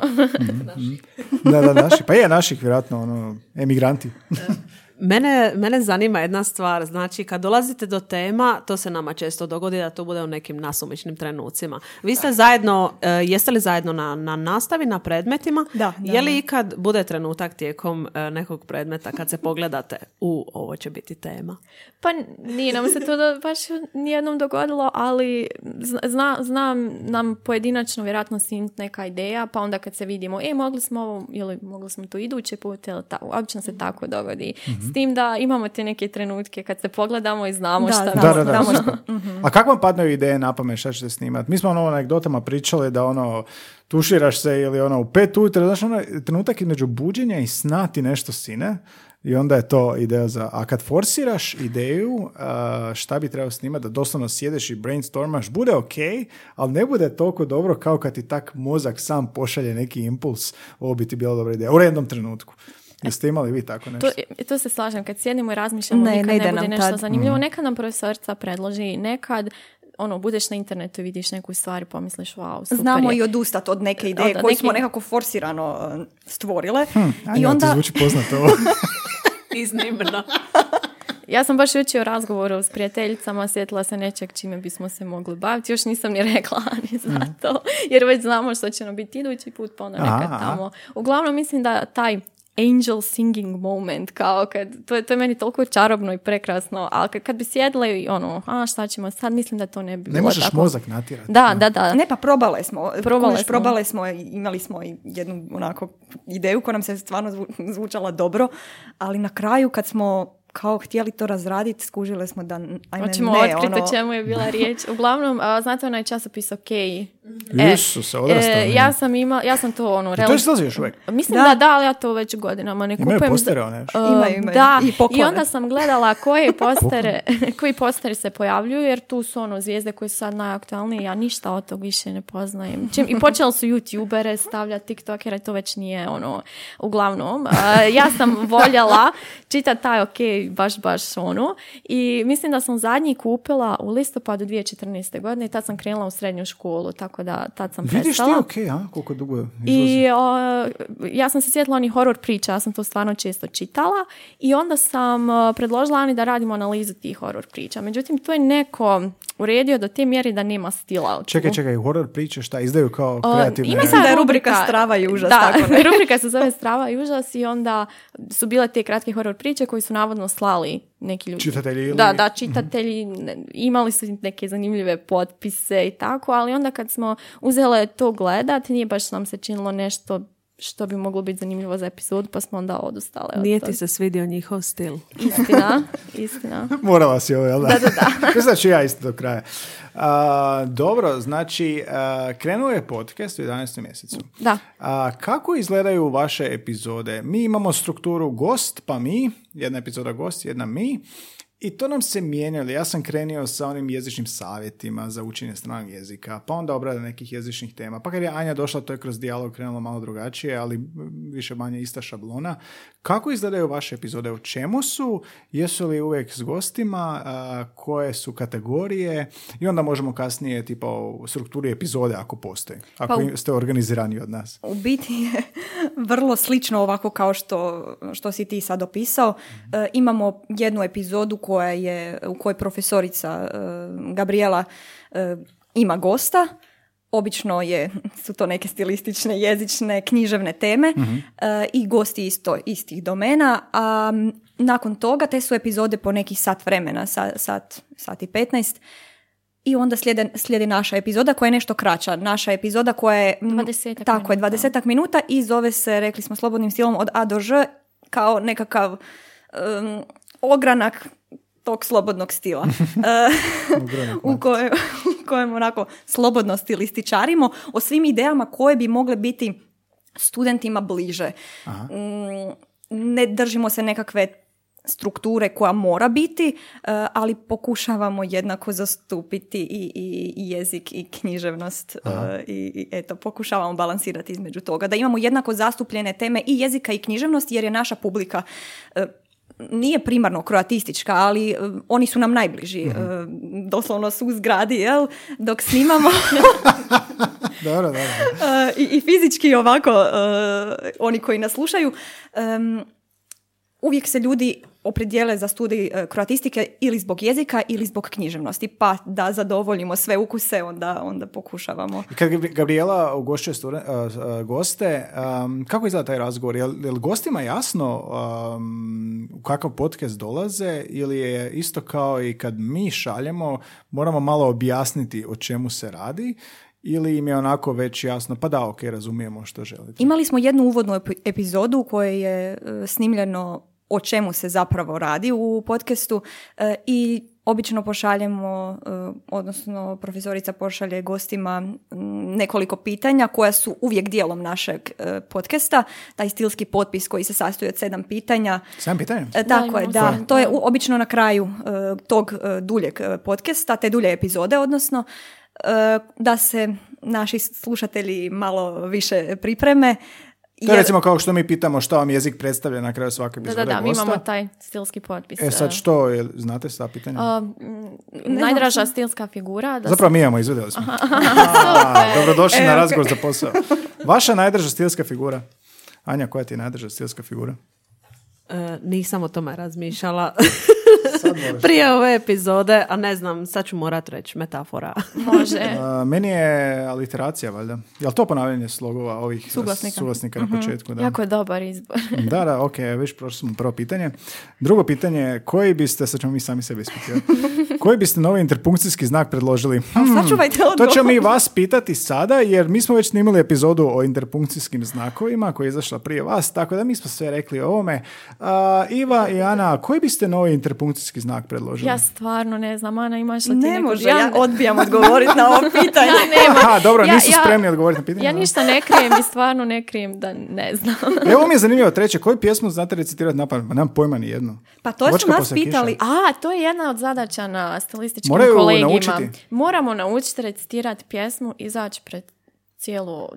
A: Da, da, naši. Pa je naših, vjerojatno, ono, emigranti.
B: Mene, mene zanima jedna stvar, znači kad dolazite do tema, to se nama često dogodi da to bude u nekim nasumičnim trenucima. Vi ste zajedno, e, jeste li zajedno na, na nastavi, na predmetima?
E: Da, da,
B: Je li ikad bude trenutak tijekom e, nekog predmeta kad se pogledate u ovo će biti tema?
D: Pa nije nam se to da, baš nijednom dogodilo, ali zna, zna- znam nam pojedinačno vjerojatno sint neka ideja, pa onda kad se vidimo, e, mogli smo ovo, ili mogli smo to idući put, ili ta, obično se tako dogodi. S tim da imamo te neke trenutke kad se pogledamo i znamo
E: Da,
D: šta
E: znamo.
A: Da, da, da.
E: Znamo
A: super. A kako vam padnu ideje na pamet šta ćete snimati? Mi smo ono anegdotama pričali da ono tuširaš se ili ono u pet ujutro, znaš ono trenutak između buđenja i sna ti nešto sine i onda je to ideja za... A kad forsiraš ideju šta bi trebao snimati, da doslovno sjedeš i brainstormaš, bude ok, ali ne bude toliko dobro kao kad ti tak mozak sam pošalje neki impuls, ovo bi ti bila dobra ideja, u rednom trenutku. Jeste imali vi tako nešto?
D: To, to se slažem, kad sjedimo i razmišljamo,
E: Ne,
D: nikad
E: ne
D: ne, bude
E: nam
D: nešto
E: tad.
D: zanimljivo.
A: Mhm.
D: Nekad nam profesorica predloži, nekad ono, budeš na internetu i vidiš neku stvar i pomisliš, wow, super
E: Znamo
D: je.
E: i odustati od neke ideje
D: Od
E: koju
D: neke-
E: smo nekako forsirano uh, stvorile.
A: Anja,
E: I
A: to
E: onda...
A: zvuči poznato ovo.
B: Iznimno.
D: Ja sam baš jučer u razgovoru s prijateljicama sjetila se nečeg čime bismo se mogli baviti. Još nisam ni rekla ni za to, jer već znamo što će nam biti idući put, pa onda nekad tamo. Uglavnom mislim da taj angel singing moment, kao kad, to je, to je meni toliko čarobno i prekrasno, ali kad, kad bi sjedle i ono, a šta ćemo sad, mislim da to ne bi
A: Ne
D: bilo
A: možeš
D: tako.
A: mozak natjerati.
D: Da, da, da.
E: Ne, pa probale smo.
D: Probale
E: Kužiš,
D: smo.
E: probale smo i imali smo i jednu onako ideju koja nam se stvarno zvu- zvučala dobro, ali na kraju kad smo kao htjeli to razraditi, skužile smo da ajme
D: Hoćemo
E: ne,
D: otkriti
E: ono,
D: o čemu je bila riječ. Uglavnom, a, znate onaj časopis OK?
A: Isuse, odrastao
D: e, ja sam ima, ja sam to ono...
A: To
D: rel-
A: izlazi još uvijek.
D: Mislim
E: Da.
D: da. da, ali ja to već godinama ne
A: Imaju
D: kupujem.
A: postere one?
D: Uh,
E: Imaju, imaju.
D: Da,
E: I
D: i, onda sam gledala koje postere, koji posteri se pojavljuju, jer tu su ono zvijezde koje su sad najaktualnije, ja ništa od tog više ne poznajem. Čim, I počeli su youtubere stavljati, tiktokere, to već nije ono, uglavnom. uh, ja sam voljela čitati taj ok, baš, baš ono. I mislim da sam zadnji kupila u listopadu 2014. godine i tad sam krenula u srednju školu, tako tako da tad sam
A: Vidiš ti
D: prestala.
A: ok, a? Koliko dugo izlazi?
D: I o, ja sam se sjetila onih horor priča, ja sam to stvarno često čitala i onda sam o, predložila Ani da radimo analizu tih horor priča. Međutim, to je neko uredio do te mjere da nema stila.
A: Čekaj, čekaj, horor priče šta izdaju kao
D: O,
A: kreativne...
D: ima
E: Mislim da je rubrika Strava i užas,
D: Da,
E: tako ne?
D: rubrika se zove Strava i užas i onda su bile te kratke horor priče koji su navodno slali neki ljudi.
A: Čitatelji ili-
D: Da, da, čitatelji ne- imali su neke zanimljive potpise i tako, ali onda kad smo uzele to gledat, nije baš nam se činilo nešto što bi moglo biti zanimljivo za epizod, pa smo onda odustale. od
B: Nije
D: toga.
B: ti se svidio njihov stil.
D: Istina, istina.
A: Morala si ovo, jel da? Da, da, da. znači ja isto do kraja. A, dobro, znači, a, krenuo je podcast u 11. mjesecu.
D: Da.
A: A, kako izgledaju vaše epizode? Mi imamo strukturu gost, pa mi, jedna epizoda gost, jedna mi. I to nam se mijenjalo. Ja sam krenio sa onim jezičnim savjetima za učenje stranog jezika, pa onda obrada nekih jezičnih tema. Pa kad je Anja došla, to je kroz dijalog krenulo malo drugačije, ali više manje ista šablona. Kako izgledaju vaše epizode? U čemu su? Jesu li uvijek s gostima? Koje su kategorije? I onda možemo kasnije tipa o strukturi epizode ako postoji. Ako
E: Pa u-
A: ste organizirani od nas.
E: U biti je vrlo slično ovako kao što, što si ti sad opisao. E, imamo jednu epizodu koja je, u kojoj profesorica e, Gabriela e, ima gosta. Obično je, su to neke stilistične, jezične, književne teme e, i gosti isto istih domena. A nakon toga te su epizode po nekih sat vremena, sa- sat, sat i 15. I onda slijede, slijedi naša epizoda koja je nešto kraća. Naša epizoda koja je...
D: 20-ak
E: Tako je,
D: minuta.
E: 20 minuta i zove se, rekli smo, slobodnim stilom od A do Ž kao nekakav um, ogranak tog slobodnog stila. E, u, kojem, u kojem onako slobodno stilističarimo o svim idejama koje bi mogle biti studentima bliže. Mm, ne držimo se nekakve strukture koja mora biti, e, ali pokušavamo jednako zastupiti i, i, i jezik i književnost e, i, i eto, pokušavamo balansirati između toga. Da imamo jednako zastupljene teme i jezika i književnost jer je naša publika nije primarno kroatistička, ali e, oni su nam najbliži. E, doslovno su u zgradi, jel? Dok snimamo
A: Dobro, dobro.
E: e, i, i fizički ovako oni koji nas slušaju. em, uvijek se ljudi opredijele za studij e, kroatistike ili zbog jezika ili zbog književnosti, pa da zadovoljimo sve ukuse, onda, onda pokušavamo.
A: I kad Gabri- Gabriela ugošćuje a, a, goste, um, kako izgleda taj razgovor? Je li, gostima jasno um, u kakav podcast dolaze ili je isto kao i kad mi šaljemo, moramo malo objasniti o čemu se radi ili im je onako već jasno, pa da, ok, razumijemo što želite.
E: Imali smo jednu uvodnu epi- epizodu u kojoj je e, snimljeno o čemu se zapravo radi u podcastu e, i obično pošaljemo, e, odnosno profesorica pošalje gostima nekoliko pitanja koja su uvijek dijelom našeg e, podcasta, taj stilski potpis koji se sastoji od sedam pitanja.
A: Sam pitanje?
E: E, tako je,
D: imamo
E: da.
D: sedam,
E: To je
D: da.
E: u- obično na kraju e, tog e, duljeg e, podcasta, te dulje epizode, odnosno e, da se naši slušatelji malo više pripreme.
A: To je
E: jer-
A: recimo kao što mi pitamo šta vam jezik predstavlja na kraju svake
D: Da,
A: epizode
D: da, da, mi
A: gosta.
D: imamo taj stilski potpis.
A: E sad što, je, znate sva pitanja?
D: M, najdraža stilska figura. Da
A: Zapravo mi imamo, izvedeli smo. Dobrodošli na razgovor za posao. Vaša najdrža stilska figura? Anja, koja ti je najdrža stilska figura?
B: E, nisam o tome razmišljala prije ove epizode, a ne znam, sad ću morat reći metafora.
D: može.
A: A, meni je aliteracija, valjda. Je li to ponavljanje slogova ovih
E: Suglasnika.
A: suglasnika na početku? Da.
D: Jako je dobar izbor.
A: da, da, ok, već prošli smo prvo pitanje. Drugo pitanje, koji biste, sad ćemo mi sami sebi ispitivati, koji biste novi interpunkcijski znak predložili? Hmm,
E: Sačuvajte
A: To ćemo mi vas pitati sada, jer mi smo već snimili epizodu o interpunkcijskim znakovima koja je izašla prije vas, tako da mi smo sve rekli o ovome. A, Iva i Ana, koji biste novi interpunkcijski znak predložili?
D: Ja stvarno ne znam, Ana, imaš li ti
E: Ne
D: neku-
E: može, ja odbijam odgovoriti na ovo pitanje.
D: Ja nemam.
A: Aha, dobro,
D: Ja-
A: nisu
D: ja-
A: spremni odgovoriti na pitanje.
D: Ja ništa ne krijem i stvarno ne krijem da ne znam.
A: Evo mi je zanimljivo treće, koju pjesmu znate recitirati na pamet? Ma nemam pojma ni jednu.
E: Pa to su
A: Vočka
E: nas pitali.
A: kiše.
D: A, to je jedna od zadaća na stilističkim
A: Moraju
D: kolegijima.
A: naučiti.
D: Moramo naučiti recitirati pjesmu, izaći pred cijelu, uh,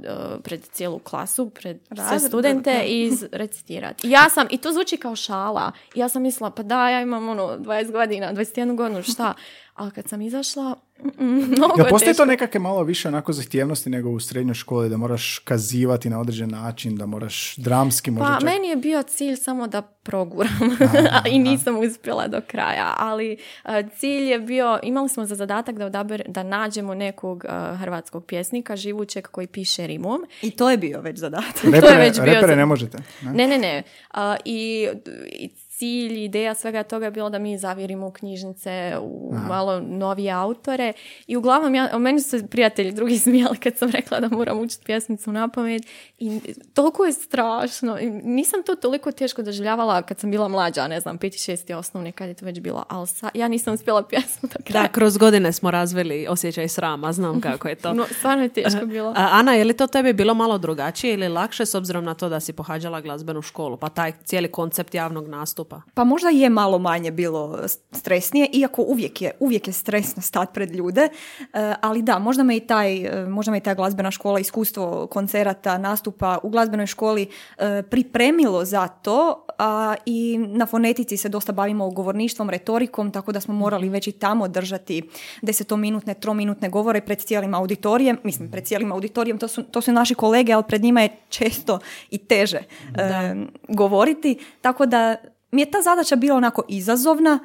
D: pred cijelu klasu, pred sve
E: Razred,
D: studente i iz- recitirati. I Ja sam, i to zvuči kao šala. Ja sam mislila, pa da, ja imam ono 20 godina, 21 godinu, šta? Ali kad sam izašla, mnogo
A: Jel postoji to nekakve malo više onako zahtjevnosti nego u srednjoj školi, da moraš kazivati na određen način, da moraš dramski možda
D: Pa
A: čak-
D: meni je bio cilj samo da proguram i nisam uspjela do kraja, ali e, cilj je bio, imali smo za zadatak da, da nađemo nekog e, hrvatskog pjesnika živućeg koji piše rimom.
E: I to je bio već zadatak.
A: Repere,
D: to je već bio
A: repere
D: za-
A: ne možete. Ne?
D: Ne, ne, ne. A, i, I cilj, ideja svega toga je bilo da mi zavirimo u knjižnice, u malo novije autore. I uglavnom, ja, meni su se prijatelji drugi smijali kad sam rekla da moram učiti pjesmicu na pamet. I toliko je strašno. I nisam to toliko teško doživljavala kad sam bila mlađa, ne znam, peti, šesti osnovne, kad je to već bilo. Ali sa, ja nisam uspjela pjesmu do kraja.
B: Da, kroz godine smo razvili osjećaj srama, znam kako je to.
D: No, stvarno je teško bilo.
B: A, Ana, je li to tebi bilo malo drugačije ili lakše s obzirom na to da si pohađala glazbenu školu, pa taj cijeli koncept javnog nastupa?
E: Pa možda je malo manje bilo stresnije, iako uvijek je, uvijek je stresno stat pred ljude, e, ali da, možda me i taj, e, možda me i ta glazbena škola, iskustvo koncerata, nastupa u glazbenoj školi e, pripremilo za to, a i na fonetici se dosta bavimo govorništvom, retorikom, tako da smo morali već i tamo držati desetominutne, trominutne govore pred cijelim auditorijem, mislim pred cijelim auditorijem, to su, to su naši kolege, ali pred njima je često i teže e, govoriti, tako da mi je ta zadaća bila onako izazovna,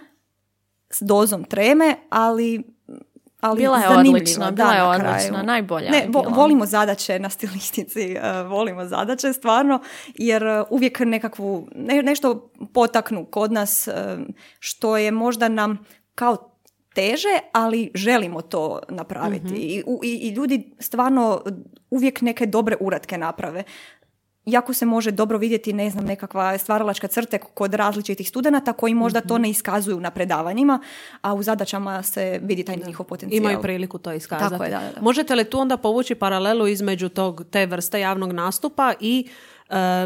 E: s dozom treme, ali ali
D: Bila je odlična,
E: da,
D: bila je
E: na
D: odlična, najbolja
E: Ne, vo- volimo zadaće na stilistici, e, volimo zadaće stvarno, jer e, uvijek nekakvu, ne- nešto potaknu kod nas, e, što je možda nam kao teže, ali želimo to napraviti. I, u- i, I ljudi stvarno uvijek neke dobre uratke naprave. Jako se može dobro vidjeti, ne znam, nekakva stvaralačka crte kod različitih studenata koji možda to ne iskazuju na predavanjima, a u zadaćama se vidi taj njihov potencijal.
B: Imaju priliku to iskazati.
E: Tako je, da, da.
B: Možete li tu onda povući paralelu između tog, te vrste javnog nastupa i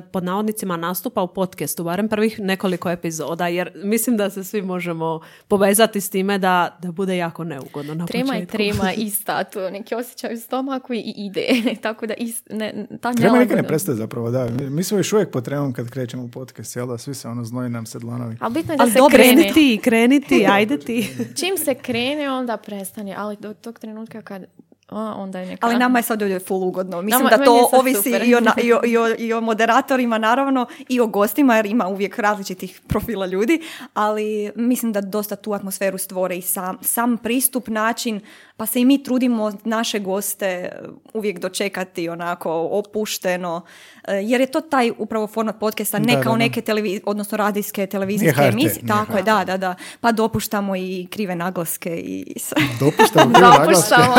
B: pod navodnicima nastupa u podcastu, barem prvih nekoliko epizoda, jer mislim da se svi možemo povezati s time da, da bude jako neugodno na
D: Trema i
B: početku.
D: trema ista, to neki osjećaj u stomaku i ide. Tako da ist, ne, ta
A: Trema nikad ne prestaje zapravo, da. Mi- Mi smo još uvijek pod tremom kad krećemo u podcast, jel da? Svi se ono znoji nam se dlanovi.
D: Ali bitno je da
B: Ali
D: se
B: dobro,
D: krene.
B: kreni ti, kreni ti, ajde ti.
D: Čim se krene, onda prestane. Ali do tog trenutka kad... a, onda je neka...
E: Ali nama je sad ovdje full ugodno. Mislim
D: Nama-
E: da to ovisi i o, na- i, o, i, o, i o moderatorima naravno i o gostima jer ima uvijek različitih profila ljudi, ali mislim da dosta tu atmosferu stvore i sam, sam pristup, način, pa se i mi trudimo naše goste uvijek dočekati onako opušteno, e, jer je to taj upravo format podcasta, ne
A: Da,
E: kao
A: da, da.
E: neke televiz- odnosno radijske televizijske emisije. Tako je, da, da, da. Pa dopuštamo i krive naglaske i sve.
A: Dopuštamo naglaske.
D: Dopuštamo.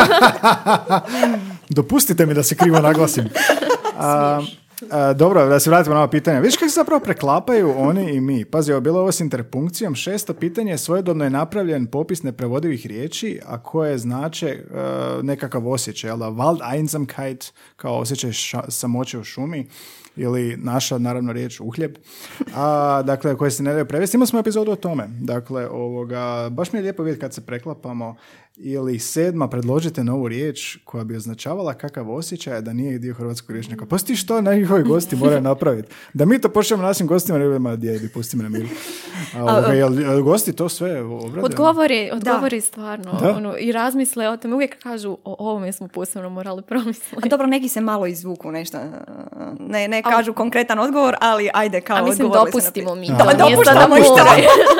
A: Dopustite mi da se krivo naglasim. A, a, dobro, da se vratimo na ova pitanja. Vidiš kako se zapravo preklapaju oni i mi. Pazi, ovo bilo ovo s interpunkcijom. Šesto pitanje, svojedobno je napravljen popis neprevodivih riječi, a koje znače e, nekakav osjećaj, jel da? Wald Einsamkeit, kao osjećaj ša- samoće u šumi, ili naša, naravno, riječ uhljeb, a, dakle, koje se ne daju prevesti. Imali smo epizodu o tome. Dakle, ovoga, baš mi je lijepo vidjeti kad se preklapamo ili sedma, predložite novu riječ koja bi označavala kakav osjećaj a da nije dio hrvatskog rječnika. Pa ti što njihovi gosti moraju napraviti? Da mi to pošljemo našim gostima, ne budemo, djedi, pusti me na miru. A, ovoga, jel, jel gosti to sve obrade?
D: Odgovori, odgovori stvarno.
A: Da.
D: Ono, I razmisle o tome. Uvijek kažu o ovome smo posebno morali
E: A
D: promisliti.
E: dobro, neki se malo izvuku nešto. Ne, ne kažu konkretan odgovor, ali ajde kao
D: A mislim, dopustimo mi.
E: Da,
D: nije
E: dopuštamo i.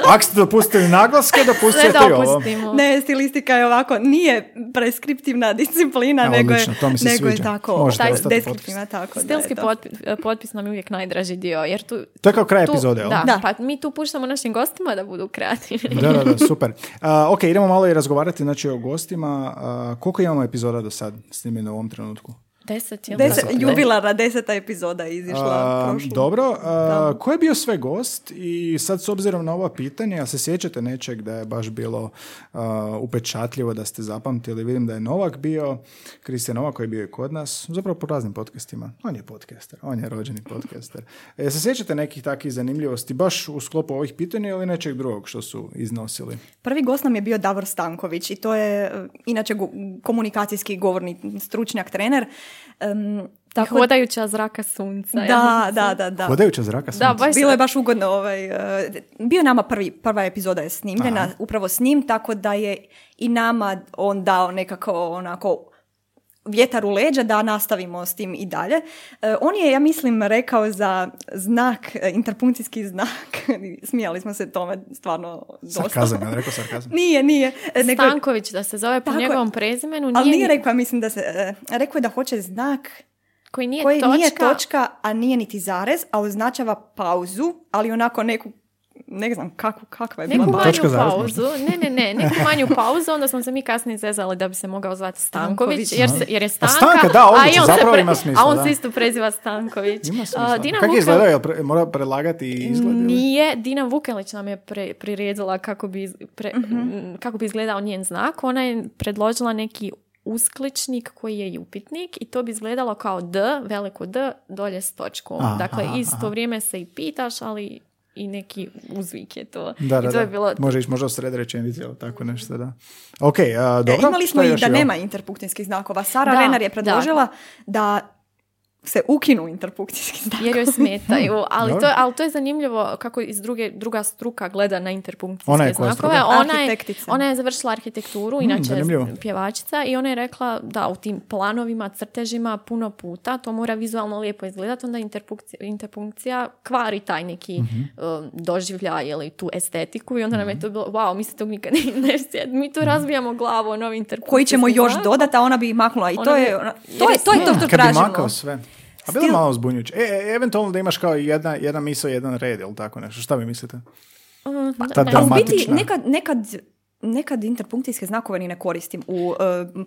A: Ako ste dopustili naglaske, dopustite i ovo.
D: dopustimo.
E: Ne, stilistika je ovako, nije preskriptivna disciplina,
A: A,
E: nego,
A: odlično, to mi se
E: je, nego je tako,
A: Možete
E: taj deskriptivna, tako. da je
D: Stilski
E: to.
D: potpi- potpis nam je uvijek najdraži dio. Jer tu,
A: To je kao kraj
D: tu-
A: epizode?
D: Da,
E: Da.
D: pa mi tu puštamo našim gostima da budu kreativni.
A: Da, da, da, super. A, ok, idemo malo i razgovarati znači, o gostima. A, koliko imamo epizoda do sad snimljeno u ovom trenutku?
D: Deset, jel?
E: Deset,
A: Deset,
E: jubilarna deseta epizoda je izišla
A: A, dobro, a, ko je bio sve gost i sad s obzirom na ova pitanja, a se sjećate nečeg da je baš bilo a, upečatljivo da ste zapamtili, vidim da je Novak bio, Kristijan Novak koji je bio i kod nas, zapravo po raznim podcastima, on je podcaster, on je rođeni podcaster. E, se sjećate nekih takvih zanimljivosti baš u sklopu ovih pitanja ili nečeg drugog što su iznosili?
E: Prvi gost nam je bio Davor Stanković i to je e, inače go- komunikacijski govorni stručnjak, trener Em,
D: Tako... Hodajuća zraka sunca. ja
E: da,
D: mislim.
E: da, da, da.
A: Hodajuća zraka sunca.
D: Da, baš
E: Bilo je baš ugodno. Ovaj, eh, bio je nama prvi, prva epizoda je snimljena upravo s njim, tako da je i nama on dao nekako onako vjetar u leđa da nastavimo s tim i dalje. Eh, on je, ja mislim, rekao za znak, eh, interpunkcijski znak, smijali smo se tome stvarno dosta.
A: Sarkazam, ja rekao sarkazam.
E: Nije, nije. eh, nego-
D: Stanković da se zove po
E: Tako je.
D: njegovom prezimenu.
E: ali
D: nije
E: nije
D: ni-
E: rekao, mislim da se, rekao je da hoće znak
D: koji nije
E: koji
D: točka.
E: nije točka, a nije niti zarez, a označava pauzu, ali onako neku, ne znam kako, kakva je bila
D: Neku.
A: Točka
D: manju pauzu, ne, ne, ne, neku manju pauzu, onda smo se mi kasnije zezali da bi se mogao zvati Stanković, jer, se, jer je Stanka,
A: Stanka, da,
D: a, i on se
A: zapravo ima smisla,
D: a on
A: da.
D: se isto preziva Stanković.
A: Ima
D: A,
A: smisla.
D: Dina
A: Kako je
D: Vukel-
A: izgledao? Jel pre- mora prelagati izgled?
D: Nije, Dina Vukelić nam je pre, priredila kako bi, pre- m, kako bi izgledao njen znak. Ona je predložila neki uskličnik koji je i upitnik i to bi izgledalo kao D, veliko D, dolje s točkom.
A: Aha,
D: dakle,
A: aha,
D: isto vrijeme se i pitaš, ali i neki uzvik je to.
A: Da, da,
D: I to je bilo...
A: Može ići možda u sred rečenice ili tako nešto, da. Ok, a, dobro.
E: E, imali smo i da nema interpunkcijskih znakova. Sara
D: Da,
E: Renar je
D: da.
E: predložila da. Se ukinu interpunkcijski znakovi.
D: jer joj smetaju, ali to, ali to je zanimljivo kako iz druge, druga struka gleda na interpunkcijske
A: Ona je koja
D: znakove.
A: struka?
D: Ona je,
E: Arhitektica.
D: ona je završila arhitekturu, inače
A: Hmm, zanimljivo.
D: je pjevačica i ona je rekla da u tim planovima, crtežima puno puta to mora vizualno lijepo izgledati, onda interpunkcija, interpunkcija kvari taj neki
A: Mhm.
D: um, doživljaj ili tu estetiku i onda nam je to bilo, wow, mi se tog nikad ne sjed- mi tu razbijamo glavu o novi interpunkcijski
E: Koji ćemo još dodati, a ona bi ih maknula. I
D: Ona
E: to
D: bi-
E: je, to je,
D: je
E: to, je to što
A: Kad bi
E: tražimo.
A: makao sve. A bilo
E: Stil-
A: malo zbunjujuće. E, e, eventualno da imaš kao jedna, jedna misao, jedan red ili tako nešto. Šta vi mislite?
D: Mm,
A: Ta
D: ne,
E: A u biti
A: dramatična.
E: nekad, nekad, nekad interpunkcijske znakove ni ne koristim u uh,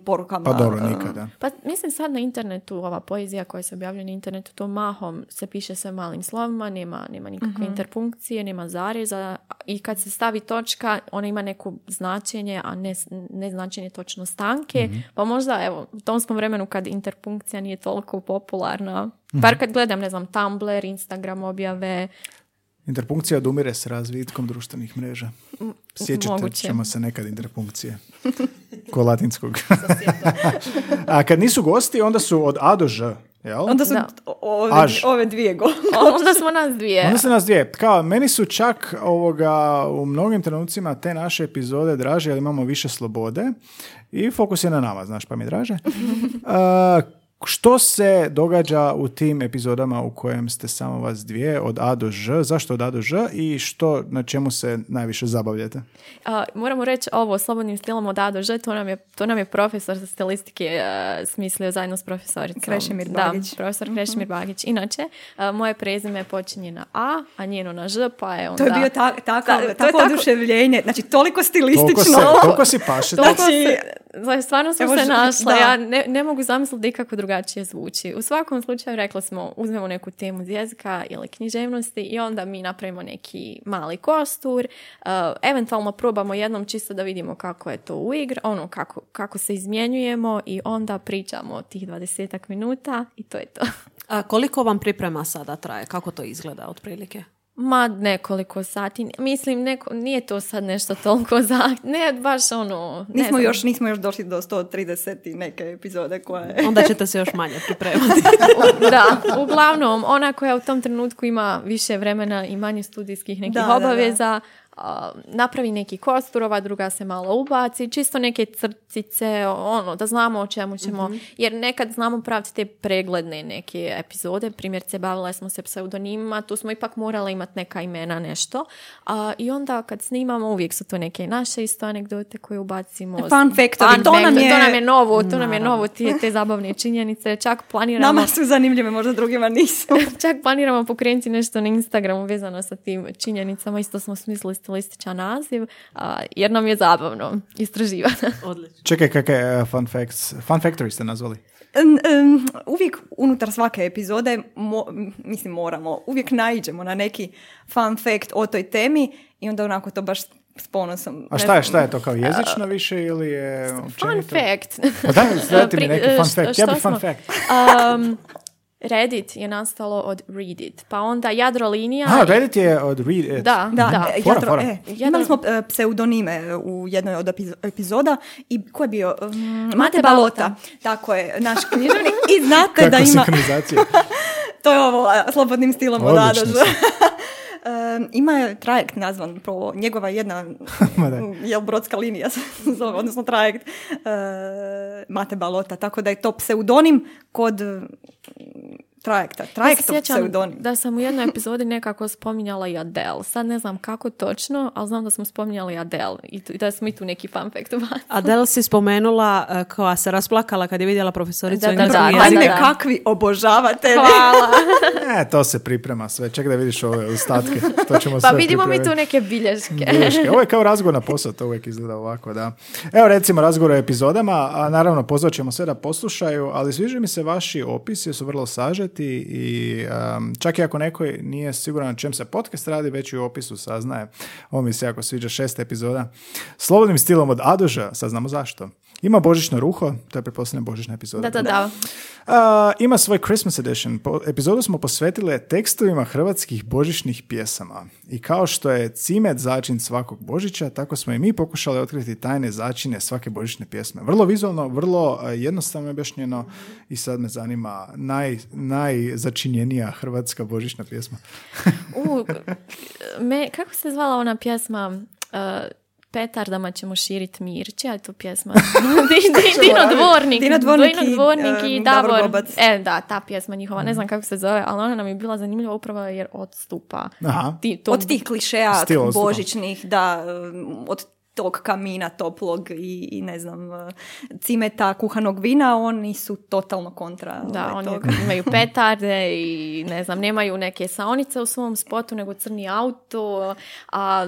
E: porukama.
A: Pa dobro,
E: uh,
A: nikada.
D: Pa mislim sad na internetu, ova poezija koja se objavljuje na internetu, to mahom se piše sve malim slovima, nema, nema nikakve interpunkcije, nema zareza i kad se stavi točka, ona ima neko značenje, a ne, ne značenje točno stanke, pa možda evo, u tom smo vremenu kad interpunkcija nije toliko popularna, bar kad gledam, ne znam, Tumblr, Instagram objave,
A: Interpunkcija odumire s razvitkom društvenih mreža. Sjećate
D: moguće.
A: ćemo se nekad interpunkcije. Ko latinskog. A kad nisu gosti, onda su od A do Ž. Jel?
E: Onda su
D: Da.
E: o- ove,
A: Až.
E: ove dvije go.
D: onda smo nas dvije.
A: Onda se nas dvije. Kao, meni su čak ovoga, u mnogim trenucima te naše epizode draže, jer imamo više slobode i fokus je na nama, znaš, pa mi je draže. A, što se događa u tim epizodama u kojem ste samo vas dvije, od A do Ž? Zašto od A do Ž i što, na čemu se najviše zabavljate?
D: A, moramo reći ovo slobodnim stilom od A do Ž, to nam je, to nam je profesor sa stilistike a, smislio zajedno s profesoricom.
E: Krešimir
D: Da,
E: Bagić.
D: profesor Krešimir Bagić. Inače, a, moje prezime počinje na A, a njeno na Ž, pa je onda...
E: To je bio ta,
D: Da, to je
E: tako
D: tako-
E: oduševljenje. Znači, toliko stilistično.
A: Toliko, se, toliko si pašete.
D: Toliko
E: Znači-
D: znači, stvarno smo
E: Evo,
D: se našla.
E: da.
D: Ja ne, ne mogu zamisliti da ikako drugačije zvuči. U svakom slučaju rekli smo uzmemo neku temu iz jezika ili književnosti i onda mi napravimo neki mali kostur. Uh, eventualno probamo jednom čisto da vidimo kako je to u igri, ono kako, kako se izmjenjujemo i onda pričamo tih 20 minuta i to je to.
B: A koliko vam priprema sada traje? Kako to izgleda otprilike?
D: Ma nekoliko sati. Mislim, neko, nije to sad nešto toliko za... Ne, baš ono... ne
E: Nismo
D: znam.
E: još, nismo još došli do 130 i neke epizode koje...
B: Onda ćete se još manje pripremati.
D: da, uglavnom, ona koja u tom trenutku ima više vremena i manje studijskih nekih
E: Da, da, da.
D: Napravi neki kostur, ova druga se malo ubaci, čisto neke crtice, ono, da znamo o čemu ćemo,
E: Mhm.
D: jer nekad znamo praviti te pregledne neke epizode, primjerce bavile smo se pseudonimima, tu smo ipak morale imati neka imena, nešto, a, i onda kad snimamo, uvijek su to neke naše isto anegdote koje ubacimo.
E: Fun factovi,
D: Fun
E: to nam je-
D: to nam je novo, to nam je novo, te, te zabavne činjenice, čak planiramo...
E: Nama su zanimljive, možda drugima nisu.
D: Čak planiramo pokrenuti nešto na Instagramu vezano sa tim činjenicama. Isto smo smislili stilističan naziv, a, jer nam je zabavno istraživati.
B: Odlično.
A: Čekaj, kakve uh, fun facts? Fun factory ste nazvali?
E: N- n- uvijek unutar svake epizode, mo- mislim moramo, uvijek naiđemo na neki fun fact o toj temi i onda onako to baš s ponosom.
A: A šta je, šta je to kao jezično više ili je
D: Fun fact.
A: Pa daj, mi neki fun
D: što-
A: fact. Ja bih fun
D: smo-
A: fact.
D: Um, Reddit je nastalo od Reddit, pa onda Jadrolinija...
A: A, Reddit je od Read It.
D: Da,
E: Da,
D: da.
E: e,
A: Fora,
E: Jadro-
A: fora.
E: e,
D: Jadro-
E: imali smo e, pseudonime u jednoj od epiz- epizoda i ko je bio? Mm, Mate,
D: Mate
E: Balota.
D: Balota.
E: Tako je, naš književnik. I znate da ima... To je ovo, slobodnim stilom od Em, ima je trajekt nazvan, pro njegova jedna, jel brodska linija se zove, odnosno trajekt, e, Mate Balota, tako da je to pseudonim kod trajekta,
D: Ja se
E: trajektov
D: sjećam
E: pseudonim.
D: da sam u jednoj epizodi nekako spominjala i Adele. Sad ne znam kako točno, ali znam da smo spominjali Adele i, tu- i da smo i tu neki fun fact ubacili.
B: Adele si spomenula eh, koja se rasplakala kad je vidjela profesoricu
D: Da, da, da, da.
E: kakvi obožavatelji.
D: Hvala.
A: E, to se priprema sve. Čekaj da vidiš ove ostatke. To ćemo
D: Pa
A: sve
D: vidimo mi tu neke bilješke.
A: Bilješke. Ovo je kao razgovor na posao, to uvijek izgleda ovako, da. Evo recimo razgovor o epizodama, a naravno pozvat ćemo sve da poslušaju, ali sviđaju mi se vaši opisi, jer su vrlo sažeti i um, čak i ako neko nije siguran na čem se podcast radi, već i u opisu saznaje. Ovo mi se jako sviđa, šesta epizoda. Slobodnim stilom od Adoža, saznamo zašto. Ima božićno ruho, to je pretpostavljam božićna epizoda.
D: Da, da, da.
A: A, ima svoj Christmas edition. Po, epizodu smo posvetile tekstovima hrvatskih božićnih pjesama. I kao što je cimet začin svakog božića, tako smo i mi pokušali otkriti tajne začine svake božićne pjesme. Vrlo vizualno, vrlo jednostavno objašnjeno i sad me zanima naj, najzačinjenija hrvatska božićna pjesma.
D: U, me, kako se zvala ona pjesma uh, Petardama ćemo širit mir. Čija je to pjesma? Di- di- Dino Dvornik.
E: Dino Dvornik i,
D: Dvornik i
E: um, Davor
D: Davor. E, da, ta pjesma njihova. Ne znam kako se zove, ali ona nam je bila zanimljiva upravo jer odstupa.
A: Aha.
D: Ti, to,
E: Od tih klišeja božićnih, da, um, od tog kamina toplog i, i ne znam, uh, cimeta, kuhanog vina, oni su totalno kontra
D: Da,
E: ovaj,
D: oni
E: toga.
D: imaju petarde i ne znam, nemaju neke saonice u svom spotu, nego crni auto, a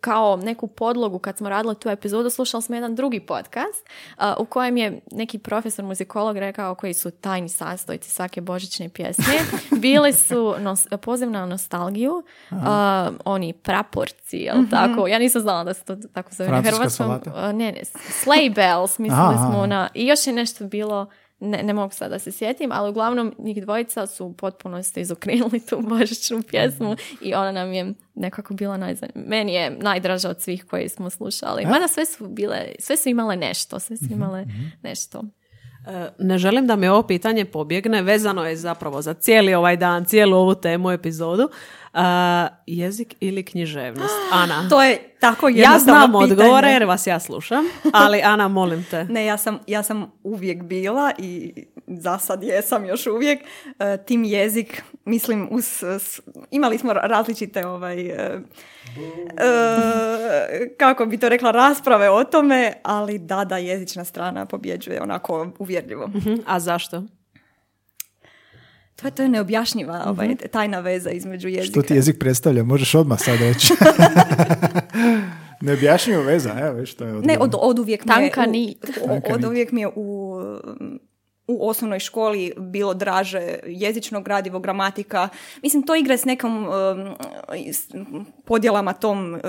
D: kao neku podlogu kad smo radili tu epizodu, slušali smo jedan drugi podcast a, u kojem je neki profesor muzikolog rekao koji su tajni sastojci svake božićne pjesme. Bili su nos, poziv na nostalgiju, a, oni praporci, jel tako? Ja nisam znala da se to tako zove na hrvatskom. ne, ne, sleigh bells, mislili
A: Aha,
D: smo na... I još je nešto bilo ne, ne mogu sad da se sjetim, ali uglavnom njih dvojica su u potpunosti izokrenuli tu božićnu pjesmu i ona nam je nekako bila najzanimljivija. Meni je najdraža od svih koje smo slušali. Mada sve su bile, sve su imale nešto, sve su imale nešto.
B: E, Ne želim da mi ovo pitanje pobjegne, vezano je zapravo za cijeli ovaj dan, cijelu ovu temu epizodu. E, jezik ili književnost? Ana,
E: To je tako
B: ja
E: jednostavno
B: znam
E: pitanje.
B: odgovore jer vas ja slušam, ali Ana, molim te.
E: Ne, ja sam, ja sam uvijek bila i za sad jesam još uvijek. E, tim jezik, mislim, uz, s- imali smo različite ovaj, e, kako bi to rekla, rasprave o tome, ali da, da, jezična strana pobjeđuje onako uvjerljivo.
B: Mhm, A zašto?
E: To je, to je neobjašnjiva ovaj, tajna veza između jezika.
A: Što ti jezik predstavlja? Možeš odmah sad reći. Neobjašnjivo veza, evo već to je odgovor.
E: Ne, od, od uvijek mi je...
D: Tanka
E: u- od uvijek mi je u, u osnovnoj školi bilo draže jezično gradivo, gramatika. Mislim, to igra s nekom um, s podjelama tom uh,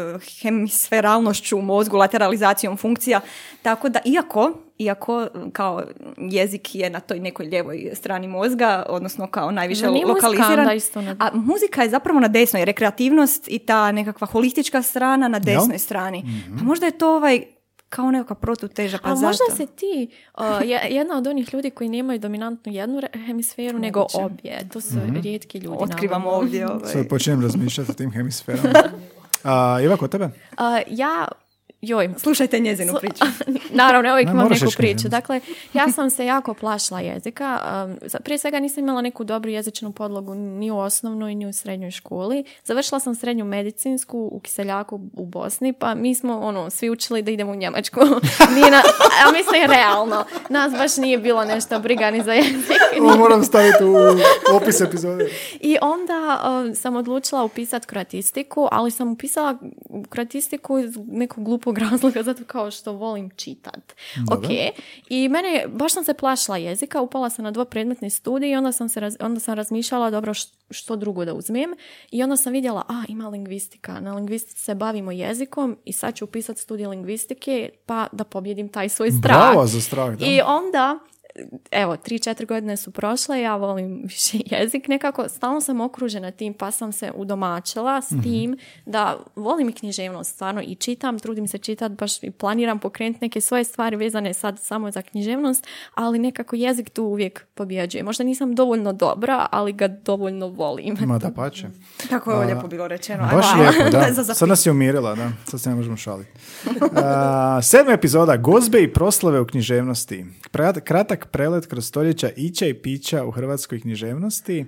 E: hemisferalnošću u mozgu, lateralizacijom funkcija. Tako da, iako, iako kao jezik je na toj nekoj ljevoj strani mozga, odnosno kao najviše
D: muzika
E: lokaliziran.
D: onda isto na-
E: A muzika je zapravo na desnoj, rekreativnost i ta nekakva holistička strana na desnoj
A: Jel?
E: strani. Pa možda je to ovaj kao nekakva protuteža, pa
D: A
E: zato.
D: možda se ti, uh, je- jedna od onih ljudi koji nemaju dominantnu jednu hemisferu, nego obje. To su rijetki ljudi.
E: Otkrivamo ovdje ovaj.
A: Sad počinjem razmišljati o tim hemisferama. A, Iva, kod tebe?
D: Uh, ja, joj,
E: Slušajte njezinu priču.
D: Naravno, ja uvijek
A: Ne,
D: imam neku priču. Dakle, ja sam se jako plašila jezika. Prije svega nisam imala neku dobru jezičnu podlogu ni u osnovnoj, ni u srednjoj školi. Završila sam srednju medicinsku u Kiseljaku u Bosni, pa mi smo ono, svi učili da idemo u Njemačku. Nije na, a mislim, realno. Nas baš nije bilo nešto briga ni za jezik.
A: Ovo moram staviti u opis epizode.
D: I onda um, sam odlučila upisati kroatistiku, ali sam upisala kroatistiku iz nekog glupog razloga, zato kao što volim čitat. Ok. I mene, baš sam se plašila jezika, upala sam na dvopredmetni studij i onda sam, se raz- onda sam razmišljala, dobro, što drugo da uzmem. I onda sam vidjela, a, ima lingvistika. Na lingvistici se bavimo jezikom i sad ću upisati studij lingvistike, pa da pobjedim taj svoj strah.
A: Bravo za strah, da.
D: I onda evo, 3-4 godine su prošle, ja volim više jezik nekako, stalno sam okružena tim pa sam se udomačila s tim da volim i književnost stvarno i čitam, trudim se čitati, baš i planiram pokrenuti neke svoje stvari vezane sad samo za književnost, ali nekako jezik tu uvijek pobjeđuje. Možda nisam dovoljno dobra, ali ga dovoljno volim.
A: Ma da pače.
E: Kako je ovo lijepo bilo rečeno.
A: Baš lijepo, da. Sad nas je umirila, da. Sad se ne možemo šaliti. A, sedma epizoda, gozbe i proslave u književnosti. Krat- Kratak prelet kroz stoljeća ića i pića u hrvatskoj književnosti.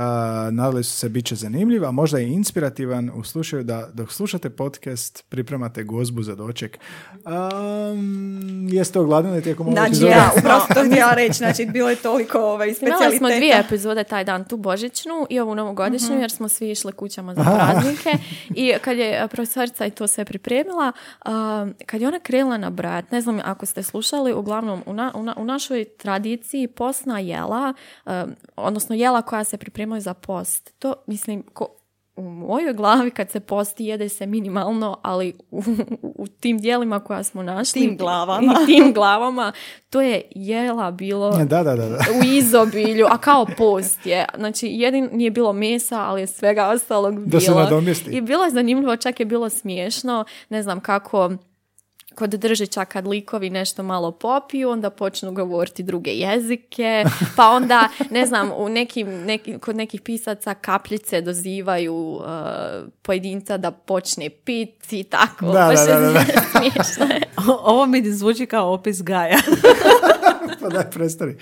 A: A, nadali su se bit će zanimljiv, a možda i inspirativan u slučaju da dok slušate podcast pripremate gozbu za doček. Um, jeste ogladili tijekom ovog
E: Znači,
A: epizoda?
E: ja, upravo to htjela reći, znači, bilo je toliko ovaj,
D: Imali
E: specijaliteta.
D: smo dvije epizode taj dan, tu božićnu i ovu novogodišnju,
E: Mhm.
D: jer smo svi išli kućama za praznike. I kad je a, profesorica i to sve pripremila, a, kad je ona krenula na brajat, ne znam ako ste slušali, uglavnom u, na- u, na- u našoj tradiciji postna jela, a, odnosno jela koja se pripremaju za post, to mislim, ko, u mojoj glavi kad se posti jede se minimalno, ali u, u tim dijelima koja smo našli,
E: Tim glavama.
D: i tim glavama, to je jela bilo
A: Da, da, da. da.
D: u izobilju, a kao post je. Znači, jedin nije bilo mesa, ali je svega ostalog bilo.
A: Da se nadomjesti.
D: I bilo je zanimljivo, čak je bilo smiješno. Ne znam kako kod Držića kad likovi nešto malo popiju, onda počnu govoriti druge jezike, pa onda, ne znam, u nekim, neki- kod nekih pisaca kapljice dozivaju uh, pojedinca da počne piti i tako.
A: Da,
D: Baš
A: da, da, da.
D: je.
B: Ovo mi zvuči kao opis Gaja.
A: Pa daj, prestani.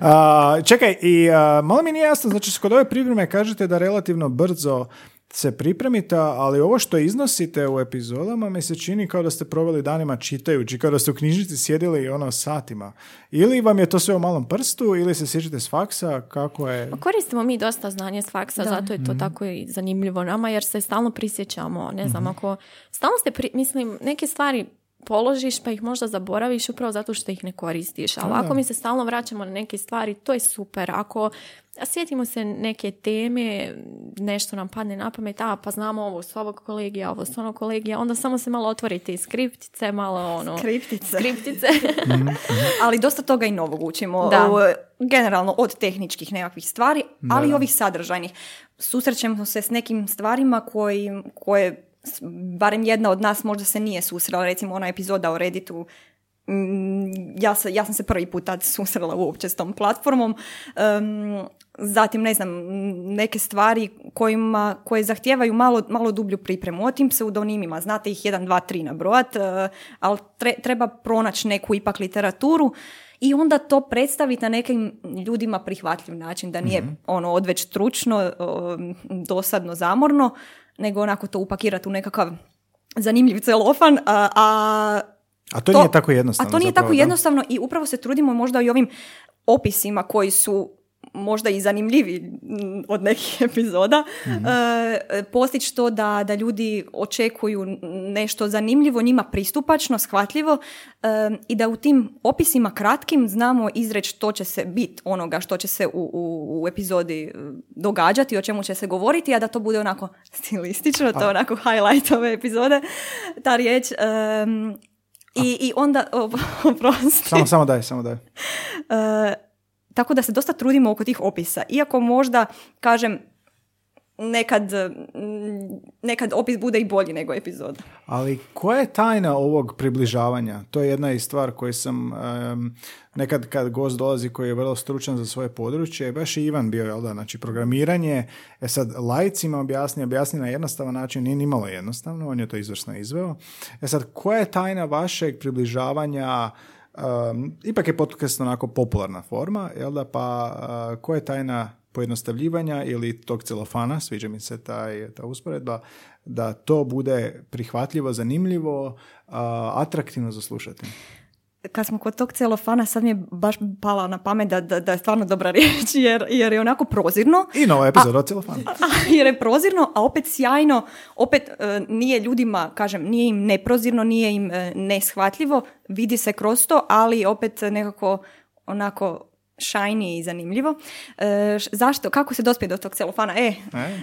A: A, čekaj, i a, malo mi nije jasno, znači kod ove pripreme kažete da relativno brzo se pripremite, ali ovo što iznosite u epizodama mi se čini kao da ste proveli danima čitajući, kao da ste u knjižnici sjedili ono satima. Ili vam je to sve u malom prstu, ili se sjećate s faksa, kako je...
D: Pa Koristimo mi dosta znanje s faksa, zato je to tako i zanimljivo nama, jer se stalno prisjećamo. Ne znam, ako stalno ste, pri- mislim, neke stvari položiš pa ih možda zaboraviš upravo zato što ih ne koristiš. Ali ako mi se stalno vraćamo na neke stvari, to je super. Ako sjetimo se neke teme, nešto nam padne na pamet, a pa znamo ovo s ovog kolegija, ovo s onog kolegija, onda samo se malo otvorite iz skriptice, malo ono...
E: Skriptice.
D: Skriptice.
E: Ali dosta toga i novog učimo.
D: Da.
E: Generalno od tehničkih nekakvih stvari, ali i ovih sadržajnih. Susrećemo se s nekim stvarima koji, koje barem jedna od nas možda se nije susrela. Recimo ona epizoda o Redditu Mm, ja, se, ja sam se prvi put tad susrela uopće s tom platformom. Em, zatim, ne znam, neke stvari kojima, koje zahtijevaju malo, malo dublju pripremu. O tim pseudonimima, znate ih 1, 2, 3 nabrojat, e, ali tre- treba pronaći neku ipak literaturu i onda to predstaviti na nekim ljudima prihvatljiv način, da nije ono odveć stručno, dosadno, zamorno, nego onako to upakirati u nekakav zanimljiv celofan, a, a
A: A to, nije tako jednostavno.
E: a to nije
A: zapravo,
E: tako
A: da?
E: jednostavno i upravo se trudimo možda i ovim opisima koji su možda i zanimljivi od nekih epizoda,
A: Mhm.
E: e, postići to da, da ljudi očekuju nešto zanimljivo, njima pristupačno, shvatljivo e, i da u tim opisima kratkim znamo izreći što će se bit onoga što će se u, u, u epizodi e, događati, o čemu će se govoriti, a da to bude onako stilistično, to je onako highlight ove epizode, ta riječ. em, i, I onda, oprosti.
A: Samo, samo daj, samo daj.
E: Tako da se dosta trudimo oko tih opisa. Iako možda, kažem, nekad, nekad opis bude i bolji nego epizoda.
A: Ali koja je tajna ovog približavanja? To je jedna i stvar koju sam em, nekad kad gost dolazi koji je vrlo stručan za svoje područje, baš i Ivan bio, jel da, znači programiranje, e sad lajcima objasni, objasni na jednostavan način, nije nimalo jednostavno, on je to izvrsno izveo. E sad, koja je tajna vašeg približavanja Um, ipak je podcast onako popularna forma, jel da, pa uh, koja je tajna pojednostavljivanja ili tog celofana, sviđa mi se taj, ta usporedba, da to bude prihvatljivo, zanimljivo, uh, atraktivno za slušati.
E: Kad smo kod tog celofana, sad mi je baš pala na pamet da, da, da je stvarno dobra riječ, jer, jer je onako prozirno.
A: I nova epizoda o celofanu.
E: jer je prozirno, a opet sjajno, opet e, nije ljudima, kažem, nije im neprozirno, nije im e, neshvatljivo, vidi se kroz to, ali opet nekako onako shiny i zanimljivo. E, š- zašto? Kako se dospije do tog celofana? E,
A: E?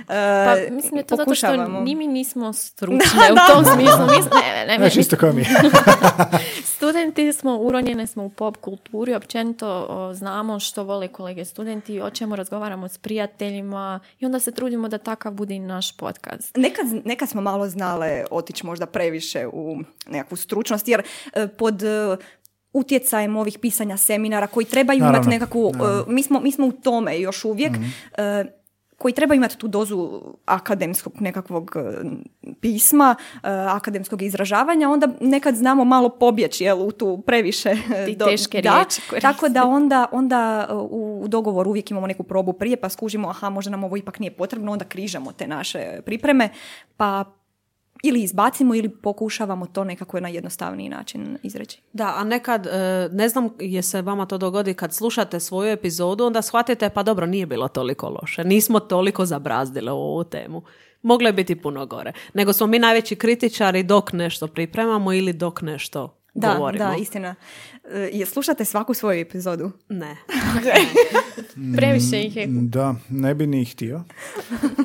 E: e,
D: Pa mislim da je to zato što
E: pokušavamo.
D: ni mi nismo stručne u tom smislu. Mi, ne, ne, ne,
A: Znači,
D: mi-
A: isto kao mi.
D: Studenti smo, uronjene smo u pop kulturi, općenito o, znamo što vole kolege studenti, o čemu razgovaramo s prijateljima i onda se trudimo da takav bude i naš podcast.
E: Nekad, nekad smo malo znale otići možda previše u nekakvu stručnost, jer e, pod e, utjecajem ovih pisanja seminara koji trebaju imati nekakvu, e, mi, smo, mi smo u tome još uvijek,
A: Mhm.
E: e, koji treba imati tu dozu akademskog nekakvog e, pisma, e, akademskog izražavanja, onda nekad znamo malo pobjeći jel, u tu previše e,
D: Ti
E: do-
D: teške
E: da,
D: riječi.
E: Tako da onda, onda u dogovoru uvijek imamo neku probu prije pa skužimo aha možda nam ovo ipak nije potrebno, onda križamo te naše pripreme pa ili izbacimo ili pokušavamo to nekako na jednostavniji način izreći.
B: Da, a nekad, e, ne znam je se vama to dogodi kad slušate svoju epizodu, onda shvatite pa dobro, nije bilo toliko loše. Nismo toliko zabrazdile u ovu temu. Moglo je biti puno gore. Nego smo mi najveći kritičari dok nešto pripremamo ili dok nešto
E: Da,
B: govorimo.
E: da, istina. E, je, slušate svaku svoju epizodu?
B: Ne.
D: Previše ih je.
A: Da, ne bi ni htio.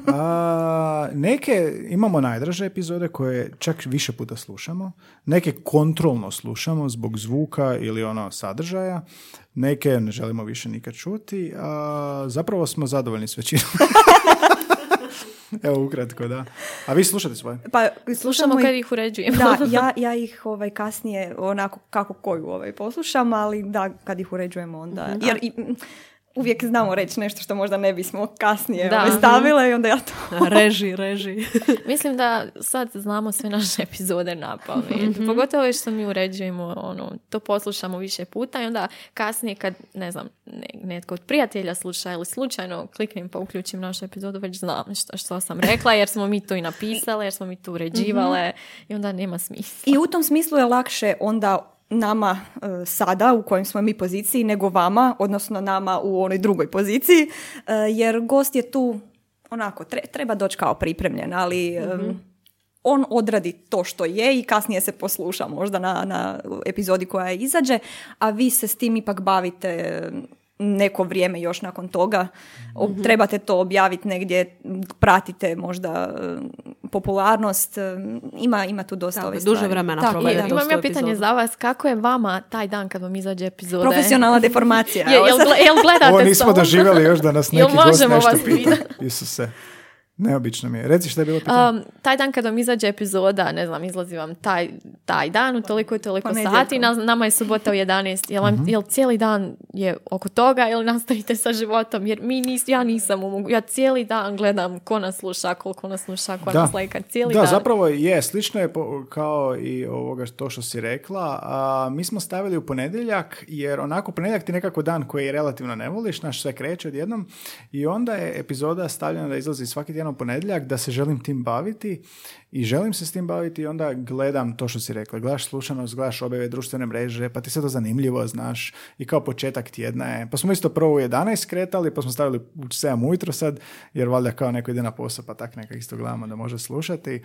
A: A, neke imamo najdraže epizode koje čak više puta slušamo. Neke kontrolno slušamo zbog zvuka ili ono sadržaja. Neke ne želimo više nikad čuti. A, zapravo smo zadovoljni s većinom. Evo ukratko, da. A vi slušate svoje?
E: Pa
D: Slušamo
E: i-
D: kad ih uređujemo.
E: Da, ja, ja ih ovaj, kasnije onako kako koju ovaj, poslušam, ali da, kad ih uređujemo onda...
D: Mhm.
E: Jer i, uvijek znamo reći nešto što možda ne bismo kasnije
D: Da.
E: ovaj, stavile i onda ja to...
B: reži, reži.
D: Mislim da sad znamo sve naše epizode na pamet.
E: Mhm.
D: Pogotovo što mi uređujemo, ono, to poslušamo više puta i onda kasnije kad, ne znam, ne- netko od prijatelja sluša ili slučajno kliknem pa uključim našu epizodu, već znam što, što sam rekla jer smo mi to i napisale, jer smo mi to uređivale i onda nema smisla.
E: I u tom smislu je lakše onda nama e, sada u kojem smo mi poziciji nego vama, odnosno nama u onoj drugoj poziciji, e, jer gost je tu onako, tre- treba doći kao pripremljen, ali e, on odradi to što je i kasnije se posluša možda na, na epizodi koja izađe, a vi se s tim ipak bavite e, neko vrijeme još nakon toga. O- Trebate to objaviti negdje, pratite možda e, popularnost, e, ima, ima tu dosta ove
B: duže
E: stvari.
B: vremena
E: Tako
B: provedete
E: je.
D: Imam ja pitanje
B: epizodu.
D: za vas, kako je vama taj dan kad vam izađe epizoda?
E: Profesionalna deformacija.
D: Je, jel, jel gledate
A: Ovo nismo doživjeli još da nas neki gost
D: možemo
A: nešto
D: vas
A: pita. Isuse. Neobično mi je. Reci što je bilo pitanje.
D: Um, taj dan kad vam izađe epizoda, ne znam, izlazi vam taj, taj dan u toliko i toliko
E: Ponedjeljkom.
D: sati, na, nama je subota u 11. Jel, vam, jel cijeli dan je oko toga ili nastavite sa životom? Jer mi nis, ja nisam u mogu- ja cijeli dan gledam ko nas sluša, koliko nas sluša, ko
A: Da.
D: nas lajka, cijeli
A: da,
D: dan.
A: zapravo je, slično je po- kao i ovoga to što si rekla. A, mi smo stavili u ponedjeljak, jer onako ponedjeljak ti je nekako dan koji relativno ne voliš, naš sve kreće odjednom i onda je epizoda stavljena da izlazi svaki tjedan u ponedjeljak, da se želim tim baviti i želim se s tim baviti i onda gledam to što si rekla. Gledaš slušanost, gledaš objave društvene mreže, pa ti se to zanimljivo, znaš, i kao početak tjedna je. Pa smo isto prvo u 11 kretali, pa smo stavili u 7 ujutro sad, jer valjda kao neko ide na posao, pa tak neka isto gledamo da može slušati.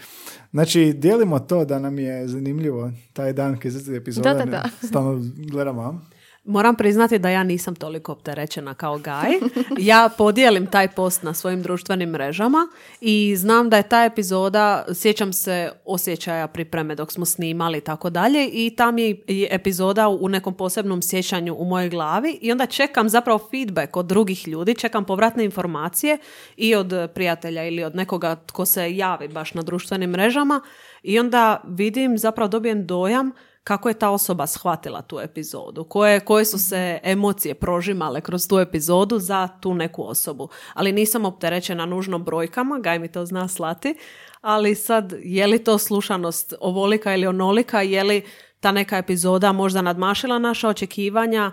A: Znači, dijelimo to da nam je zanimljivo taj dan kad izlazi epizoda.
D: Da, da, da.
A: Stalno gledamo?
B: Moram priznati da ja nisam toliko opterećena kao Gaj. Ja podijelim taj post na svojim društvenim mrežama i znam da je ta epizoda, sjećam se osjećaja pripreme dok smo snimali i tako dalje i tam je epizoda u nekom posebnom sjećanju u mojoj glavi i onda čekam zapravo feedback od drugih ljudi, čekam povratne informacije i od prijatelja ili od nekoga tko se javi baš na društvenim mrežama i onda vidim, zapravo dobijem dojam kako je ta osoba shvatila tu epizodu, koje, koje su se emocije prožimale kroz tu epizodu za tu neku osobu. Ali nisam opterećena nužno brojkama, Gaj mi to zna slati, ali sad je li to slušanost ovolika ili onolika, je li ta neka epizoda možda nadmašila naša očekivanja,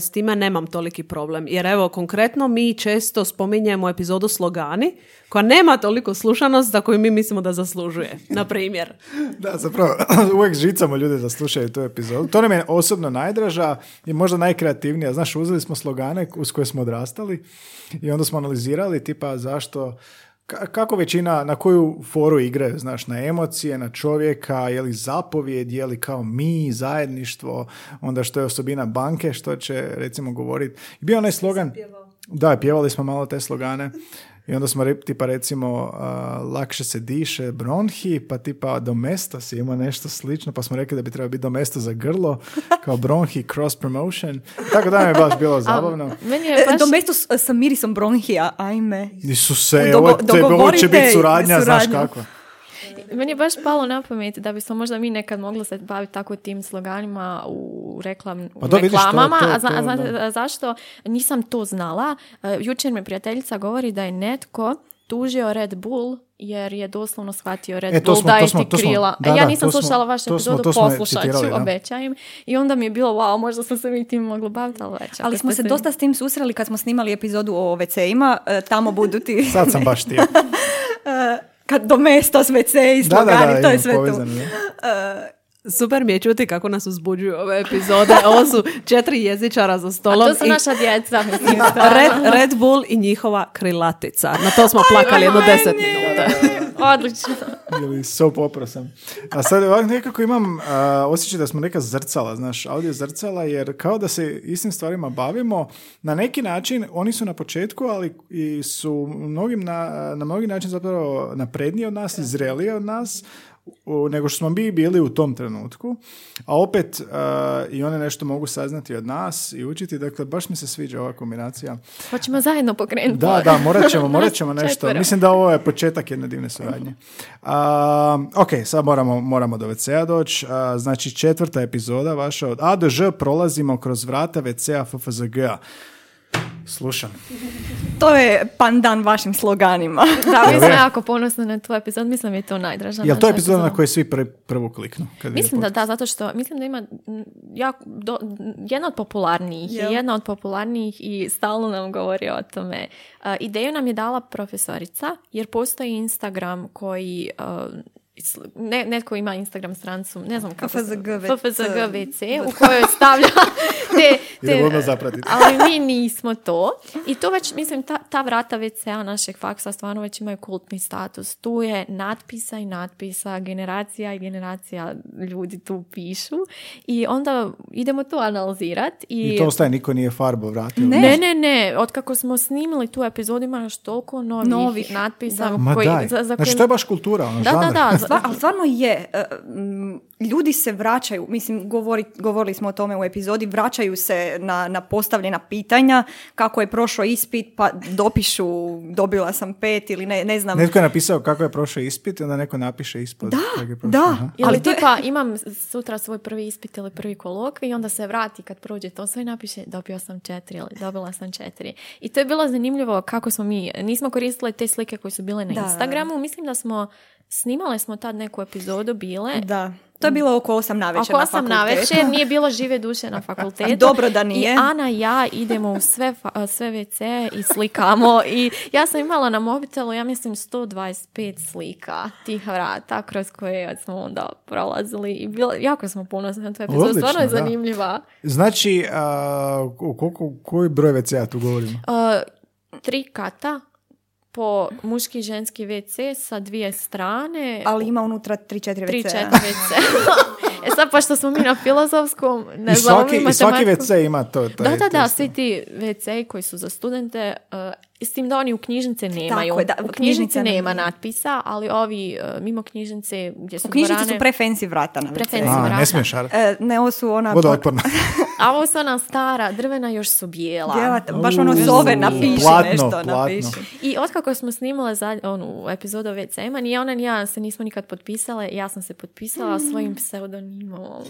B: s time nemam toliki problem. Jer evo, konkretno mi često spominjemo epizodu Slogani, koja nema toliko slušanost za koju mi mislimo da zaslužuje. Na primjer.
A: Da, zapravo, uvijek žicamo ljude da slušaju tu epizodu. To nam je osobno najdraža i možda najkreativnija. Znaš, uzeli smo slogane uz koje smo odrastali i onda smo analizirali tipa zašto, kako većina, na koju foru igraju, znaš, na emocije, na čovjeka, je li zapovjed, je li kao mi, zajedništvo, onda što je osobina banke, što će, recimo, govoriti. Bio onaj slogan, Da, pjevali smo malo te slogane. I onda smo tipa recimo a, lakše se diše bronhi, pa tipa domestos ima nešto slično, pa smo rekli da bi trebalo biti domesto za grlo, kao bronhi cross promotion. Tako da nam je baš bilo zabavno.
D: Meni
E: E,
D: je baš...
E: Domesto s, sa mirisom bronhija, ajme.
A: Nisu se,
E: Dogo-
A: ovo, to je- ovo će biti suradnja, znaš
E: suradnju.
A: kako.
D: Meni je baš palo na pamet da bismo možda mi nekad mogli se baviti tako tim sloganima u, reklam, u
A: Pa to-
D: reklamama.
A: to-
D: a, zna-
A: to,
D: a znate
A: da.
D: a zašto? Nisam to znala. E, jučer mi prijateljica govori da je netko tužio Red Bull jer je doslovno shvatio Red
A: E, to
D: Bull
A: smo-
D: da
A: to
D: je
A: smo-
D: ti
A: to smo-
D: krila.
A: da,
D: a ja nisam
A: to
D: slušala vašu
A: to
D: epizodu,
A: to
D: poslušat ću, obećajem. I onda mi je bilo, wow, možda smo se mi tim mogli baviti, ali već.
E: Ali smo se dosta s tim susreli kad smo snimali epizodu o WC-ima, e, tamo budu ti
A: Sad sam baš htio.
E: kad domestos, WC i
A: Da, da,
E: slogani, to je sve tu.
A: povezano, da.
B: Super mi je čuti kako nas uzbuđuju ove epizode. Ovo su četiri jezičara za
D: A
B: stolom.
D: to su
B: i
D: naša djeca, mislim.
B: Red, Red Bull i njihova krilatica. Na to smo plakali jedno deset minuta.
D: Odlično.
A: Ili soap opera sam. A sad ovako nekako imam a, osjećaj da smo neka zrcala, znaš, audio zrcala, jer kao da se istim stvarima bavimo, na neki način, oni su na početku, ali i su mnogim na, na mnogi način zapravo napredniji od nas zreliji od nas, nego što smo mi bili u tom trenutku, a opet a, i one nešto mogu saznati od nas i učiti, dakle baš mi se sviđa ova kombinacija.
D: Hoćemo zajedno pokrenuti.
A: Da, da, morat ćemo, morat ćemo nešto.
D: četvero.
A: Mislim da ovo je početak jedne divne suradnje. A, ok, sad moramo, moramo do WC-a doći. A, Znači, četvrta epizoda vaša od A do Ž prolazimo kroz vrata WC-a FFZG-a. Slušam.
E: To je pandan vašim sloganima.
D: Da, mi smo
A: je?
D: jako ponosni na tvoj epizod. Mislim je to najdraža.
A: Jel to
D: naša
A: epizoda na kojoj svi prvi, prvu kliknu? Kad
D: Mislim da da, zato što mislim da ima jako, do, jedna od popularnijih, je jedna od popularnijih i stalno nam govori o tome. A, ideju nam je dala profesorica jer postoji Instagram koji sl- ne, netko ima Instagram strancu, ne znam kako se-
E: FFZG WC.
D: FFZG WC u kojoj stavlja te, te
A: zapratiti.
D: ali mi nismo to. I to već, mislim, ta, ta vrata WC-a našeg faksa stvarno već imaju kultni status. Tu je natpisa i natpisa, generacija i generacija ljudi tu pišu. I onda idemo to analizirati. I,
A: I to ostaje, niko nije farbo vratio.
E: Ne.
D: ne, ne, ne. Od kako smo snimili tu epizodu ima još toliko novih,
E: Novih,
D: natpisa.
A: Ma
D: koji,
A: daj.
D: za, za
A: znači,
D: koje-
A: to je baš kultura, ono,
D: Da, da,
A: žanr.
D: da.
E: Stvar, ali stvarno je. e, Ljudi se vraćaju, mislim, govori, govorili smo o tome u epizodi, vraćaju se na, na postavljena pitanja, kako je prošao ispit, pa dopišu, dobila sam pet ili ne, ne znam.
A: Netko je napisao kako je prošao ispit i onda neko napiše ispod.
E: Da,
A: kako je prošao.
E: da.
A: Aha.
D: Ili
E: Ali to je-
D: tipa imam sutra svoj prvi ispit ili prvi kolokvij i onda se vrati kad prođe to sve i napiše dobio sam četiri ili dobila sam četiri. I to je bilo zanimljivo kako smo mi, nismo koristili te slike koje su bile na
E: Da.
D: Instagramu, mislim da smo snimale smo tad neku epizodu bile.
E: Da. To je bilo oko 8 na večer
D: Oko
E: na
D: osam
E: fakultetu.
D: na večer, nije bilo žive duše na fakultetu.
E: Dobro da nije.
D: I Ana i ja idemo u sve, sve WC i slikamo. I ja sam imala na mobitelu, ja mislim, 125 slika tih vrata kroz koje smo onda prolazili. I bilo, jako smo ponosni na tu epizodu.
A: Odlično,
D: Stvarno je
A: da.
D: zanimljiva.
A: Znači, a, koliko, koji broj WC-a tu govorimo?
D: Uh, tri kata po muški i ženski WC sa dvije strane.
E: Ali ima unutra 3-4 WC.
D: Tri, četiri WC. e sad, pošto smo mi na filozofskom, ne
A: I
D: znam,
A: svaki, i svaki WC ima to. taj
D: Da, da, da, svi ti WC koji su za studente, uh, s tim da oni u knjižnice nemaju.
E: je, da,
D: u
E: knjižnica
D: knjižnici nema natpisa, ali ovi uh, mimo knjižnice gdje su
E: U knjižnici
D: dvorane-
E: su pre fancy vrata na WC.
D: Pre fancy
A: A,
D: vrata.
A: ne smiješ.
E: E, ne, ovo su ona...
A: Vodootporna.
D: A ovo su ona stara, drvena još su bijela.
E: Bijela, baš ono zove, napiši
A: platno,
E: nešto,
A: platno.
E: napiši.
D: I otkako smo snimale za, onu epizodu o WC-ima, ni ona ni ja se nismo nikad potpisale, ja sam se potpisala svojim pseudonimom.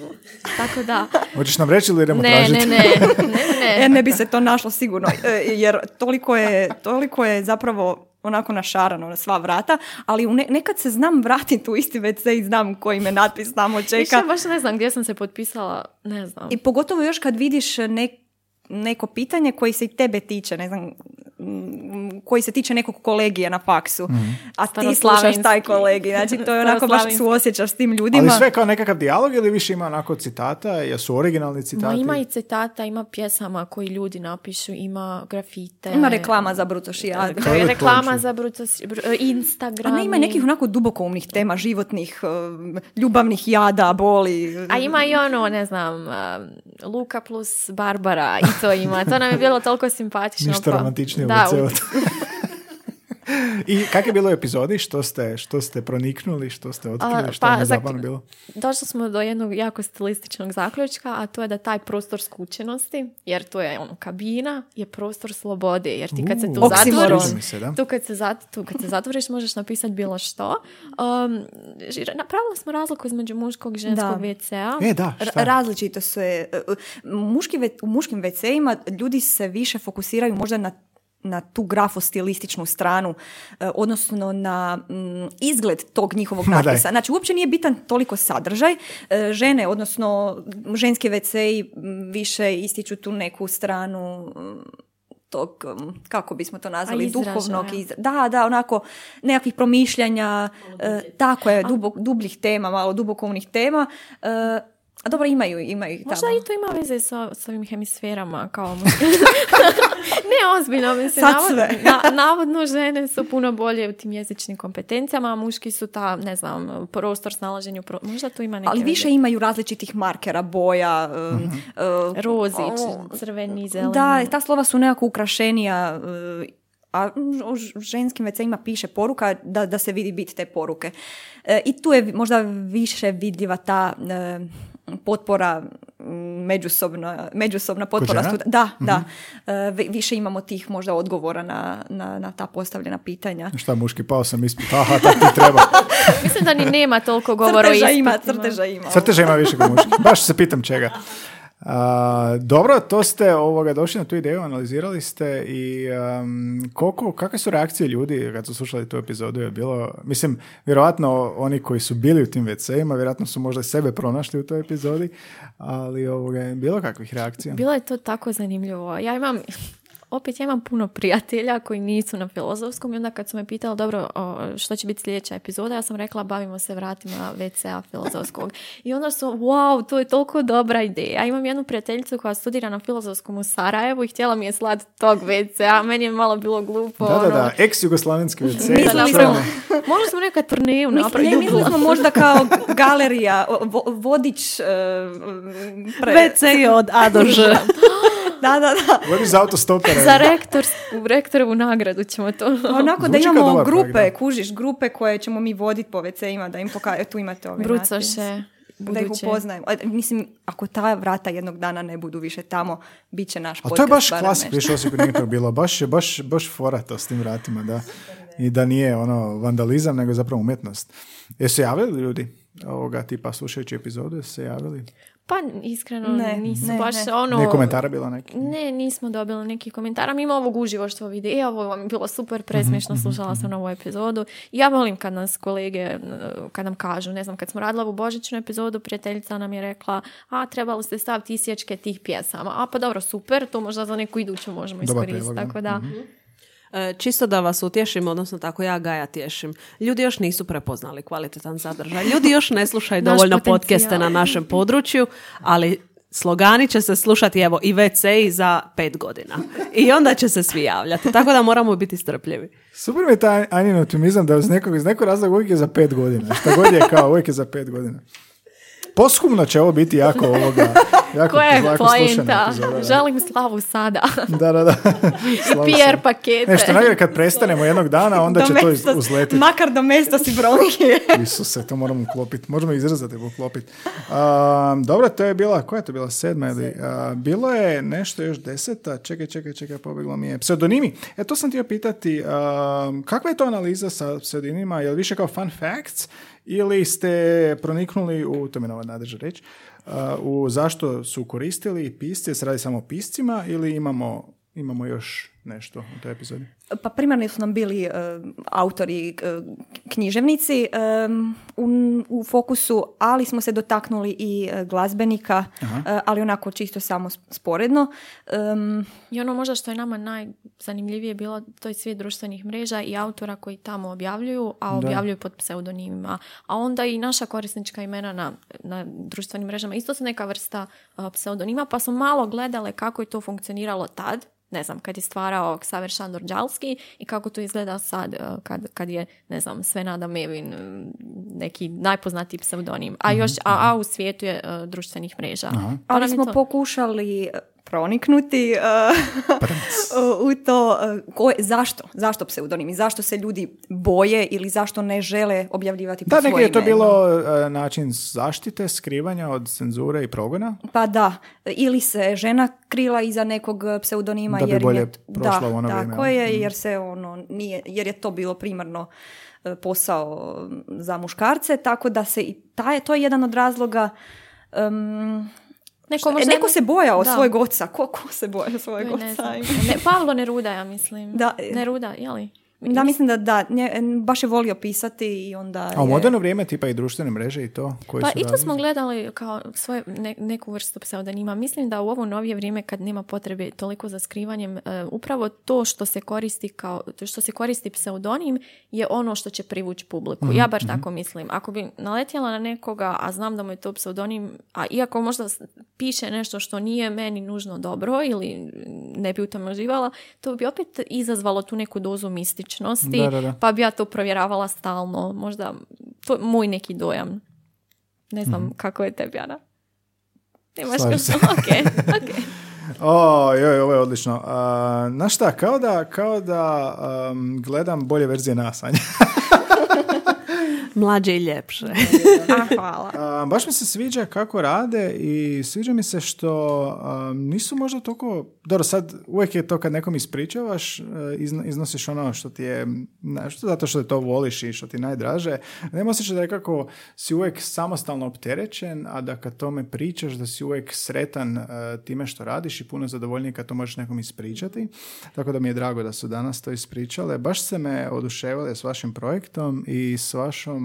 D: Tako da,
A: Hoćeš nam reći ili idemo
D: ne,
A: tražiti?
D: ne, ne, ne, ne.
E: E, ne bi se to našlo sigurno, e, jer toliko je, toliko je zapravo onako našarano na sva vrata, ali u ne- nekad se znam vratiti u isti WC i znam koji me natpis tamo čeka.
D: Više baš ne znam gdje sam se potpisala, ne znam.
E: I pogotovo još kad vidiš ne- neko pitanje koji se i tebe tiče, ne znam, koji se tiče nekog kolegija na faksu.
A: Mhm.
E: A ti slušaš taj kolegij. Znači, to je onako baš suosjećaš s tim ljudima.
A: Ali sve kao nekakav dijalog ili više ima onako citata, jesu originalni
D: Ma
A: citati?
D: ima i citata, ima pjesama koji ljudi napišu, ima grafite.
E: Ima reklama za brutošijad.
D: To je
A: Toilet
D: reklama
A: poetry.
D: za Brutus, br- Instagram.
E: A ne, ima i nekih onako dubokoumnih tema, životnih, eh, ljubavnih jada, boli.
D: A ima i ono, ne znam, um, Luka plus Barbara i to ima. To nam je bilo toliko simpatično.
A: Ništa
D: pa-
A: romantičnije
D: da, u-
A: cijelog. I kak je bilo u epizodi? Što ste, što ste proniknuli? Što ste otkrili? Što
D: pa,
A: vam je
D: za-
A: zabavno bilo?
D: Došli smo do jednog jako stilističnog zaključka, a to je da taj prostor skučenosti, jer to je ono kabina, je prostor slobode, jer ti kad se tu zatvoriš,
A: se, da.
D: tu kad se, zat, tu kad se zatvoriš možeš napisati bilo što. Um, napravili smo razliku između muškog i ženskog. WC-a.
A: E, da, šta?
E: Različito se, e, muški ve- u muškim WC-ima ljudi se više fokusiraju možda na na tu grafostilističnu stranu, e, odnosno na mm, izgled tog njihovog natpisa. Znači, uopće nije bitan toliko sadržaj. E, žene, odnosno ženski WC-i više ističu tu neku stranu mm, tog, kako bismo to nazvali,
D: izražaja.
E: duhovnog, iz- da, da, onako, nekakvih promišljanja, e, tako je, dubljih tema, malo dubokovnih tema, e, a dobro, imaju, imaju ih
D: Možda
E: tamo.
D: i to ima veze sa, s ovim hemisferama, kao mu- ne ozbiljno, mislim,
E: Sad
D: navod- na- navodno žene su puno bolje u tim jezičnim kompetencijama, a muški su ta, ne znam, prostor snalaženju, pro... možda tu ima neke
E: Ali više
D: veze.
E: imaju različitih markera, boja, um, uh,
D: Rozi,
E: o-
D: crveni, zeleni.
E: Da, ta slova su nekako ukrašenija, uh, a u ženskim WC-ima piše poruka da, da se vidi bit te poruke. E, I tu je možda više vidljiva ta e, potpora m, međusobna, međusobna potpora.
A: žena?
E: stud- Da, da. E, vi- više imamo tih možda odgovora na, na, na ta postavljena pitanja.
A: Šta muški, pao sam ispit, aha, tak ti treba.
D: Mislim da ni nema toliko govora o
E: Crteža ima,
D: ispitima.
E: crteža ima.
A: Crteža ima više kod muški. Baš se pitam čega. Dobro, to ste ovoga došli na tu ideju, analizirali ste i um, koliko, kakve su reakcije ljudi kad su slušali tu epizodu je bilo, mislim, vjerojatno oni koji su bili u tim WC-ima, vjerojatno su možda sebe pronašli u toj epizodi, ali ovoga, bilo kakvih reakcija?
D: Bilo je to tako zanimljivo. Ja imam, opet ja imam puno prijatelja koji nisu na filozofskom i onda kad su me pitali, dobro, što će biti sljedeća epizoda, ja sam rekla, bavimo se vratima WC-a filozofskog. I onda su, wow, to je toliko dobra ideja. Ja imam jednu prijateljicu koja studira na filozofskom u Sarajevu i htjela mi je slati tog WC-a. Meni je malo bilo glupo.
A: Da, da,
D: ono,
A: da, ex-jugoslavenski WC.
E: Mislili
D: da
E: smo-
D: nekad turneju
E: Mislim,
D: napraviti.
E: ne, mislili smo možda kao galerija, vodič e, pre...
B: WC od A do Ž.
E: Da, da, da.
A: Vodi za autostopere.
D: Za rektor, u rektorovu nagradu ćemo to...
E: Onako da
A: Zvuči kao
E: imamo grupe,
A: program.
E: kužiš, grupe koje ćemo mi voditi po WC-ima, da im pokažemo, tu imate ove natpise.
D: Brucoše,
E: Da ih
D: buduće.
E: upoznajemo. A, Mislim, ako ta vrata jednog dana ne budu više tamo, bit će naš
A: A
E: podcast.
A: to je baš klasik, više Osijeku nije to bilo. Baš je baš, baš fora to s tim vratima, da. I da nije ono vandalizam, nego zapravo umjetnost. Jesu se javili ljudi ovoga tipa slušajući epizodu, jesu se javili?
D: Pa iskreno
E: Ne,
D: nisu
E: ne,
D: baš
E: ne.
D: ono...
A: Nije komentara bilo neki?
D: Ne, nismo dobili nekih komentara. Mi imamo ovog uživo što vidi. E, ovo vam je bilo super presmiješno,
A: Mhm,
D: slušala sam ovu epizodu. Ja volim kad nas kolege, kad nam kažu, ne znam, kad smo radili ovu božićnu epizodu, prijateljica nam je rekla, a trebali ste staviti isječke tih pjesama. A pa dobro, super, to možda za neku iduću možemo iskoristiti. Tako
A: da.
B: E, Čisto da vas utješim, odnosno tako ja Gaja tješim. Ljudi još nisu prepoznali kvalitetan sadržaj. Ljudi još ne slušaju dovoljno podcaste na našem području, ali slogani će se slušati evo i WC za pet godina. I onda će se svi javljati. Tako da moramo biti strpljivi.
A: Super mi je taj Anjin optimizam da iz nekog, iz nekog razloga uvijek je za pet godina. Šta god je kao, uvijek je za pet godina. Poshumno će ovo biti jako ovoga, jako,
D: koja je
A: da.
D: Želim slavu sada.
A: Da, da, da. Slavo
D: PR pakete.
A: E, što najgore, kad prestanemo jednog dana, onda će to iz-
E: Domestos-
A: uzletiti.
E: Makar do mesta si bronhije.
A: Isuse, to moramo uklopiti. Možemo izrezati i uklopiti. Um, dobro, to je bila, koja je to bila, sedma ili? a, bilo je nešto još deseta, čekaj, čekaj, čekaj, pobjeglo mi je. Pseudonimi. E, to sam htio pitati, um, kakva je to analiza sa pseudonimima? Je li više kao fun facts ili ste proniknuli u, to mi nova nadeža reći, uh, u zašto su koristili pisci, se radi samo o piscima ili imamo, imamo još nešto u toj epizodi?
E: Pa primarno su nam bili e, autori, e, književnici e, u, u fokusu, ali smo se dotaknuli i glazbenika, ali onako čisto samo sporedno.
D: I ono možda što je nama najzanimljivije bilo, to je svijet društvenih mreža i autora koji tamo objavljuju, a objavljuju pod pseudonimima. A onda i naša korisnička imena na, na društvenim mrežama isto su neka vrsta pseudonima, pa smo malo gledale kako je to funkcioniralo tad, ne znam, kad je stvarao Ksaver Šandor Đalski i kako to izgleda sad a, kad, kad je, ne znam, Svenada Mevin, m, neki najpoznatiji pseudonim. A još, a, a u svijetu je a, društvenih mreža. Pa
E: ali smo
D: to-
E: pokušali e, proniknuti e, u to e, ko je- zašto, zašto pseudonimi, zašto se ljudi boje ili zašto ne žele objavljivati pod
A: Da, neki je to bilo e, način zaštite, skrivanja od cenzure i progona.
E: Pa da, ili se žena krila iza nekog pseudonima
A: Da bi
E: jer
A: bolje
E: je
A: prošla
E: da,
A: ono
E: tako je, jer se ono nije, jer je to bilo primarno e, posao za muškarce, tako da se i taj, to je jedan od razloga em,
D: Neko,
E: E,
D: možda
E: neko se bojao
D: Da.
E: svojeg oca. Ko, ko se boja svojeg
D: Oj, ne
E: oca?
D: Ne, Pavlo Neruda, ja mislim.
E: Da. e.
D: Neruda, je li?
E: Da, mislim da da. Nje- baš je volio pisati i onda
A: A u
E: je-
A: moderno vrijeme tipa i društvene mreže i to? Koji
D: Pa
A: su
D: i to smo gledali kao svoje, ne- neku vrstu pseudonima. Mislim da u ovo novije vrijeme kad nema potrebe toliko za skrivanjem, e, upravo to što se koristi kao, to što se koristi pseudonim je ono što će privući publiku.
A: Mhm,
D: Ja bar tako mislim. Ako bi naletjela na nekoga, a znam da mu je to pseudonim, a iako možda piše nešto što nije meni nužno dobro ili ne bi u tome uživala, to bi opet izazvalo tu neku dozu mističnosti,
A: Da, da, da.
D: pa bi ja to provjeravala stalno. Možda to je moj neki dojam. Ne znam kako je tebi, Ana. Nemaš.
A: Slažem se.
D: ok, ok.
A: O, joj, ovo je odlično. A, znaš šta, kao da, kao da um, gledam bolje verzije nas, Anja.
B: Mlađe i ljepše.
E: A, hvala.
A: A, baš mi se sviđa kako rade i sviđa mi se što a, nisu možda toliko... Dobro, sad uvijek je to kad nekom ispričavaš, e, izno- iznosiš ono što ti je, ne, što zato što to voliš i što ti je najdraže. Nema osjećaj da je kako si uvijek samostalno opterećen, a da kad tome pričaš da si uvijek sretan e, time što radiš i puno zadovoljniji kad to možeš nekom ispričati. Tako da mi je drago da su danas to ispričale. Baš se me oduševile s vašim projektom i s vašom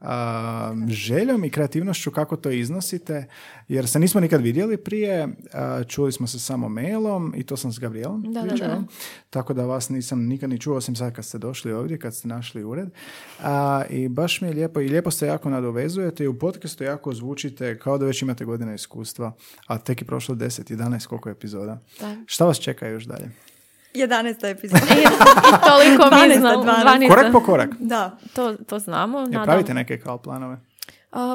A: a, željom i kreativnošću kako to iznosite, jer se nismo nikad vidjeli prije, a, čuli smo se samo mailom i to sam s Gabrielom
D: Da, da,
A: pričao,
D: da.
A: tako da vas nisam nikad ni čuo, osim sad kad ste došli ovdje, kad ste našli ured. A, I baš mi je lijepo, i lijepo se jako nadovezujete i u podcastu jako zvučite kao da već imate godina iskustva, a tek je prošlo 10, 11, koliko je epizoda.
D: Da.
A: Šta vas čeka još dalje?
E: 11. epizoda.
D: I, i toliko mi
E: 12,
D: znamo.
E: 12.
D: 12.
A: Korak po korak.
E: da.
D: To, to znamo.
A: Jel
D: nadam-
A: pravite neke kao planove?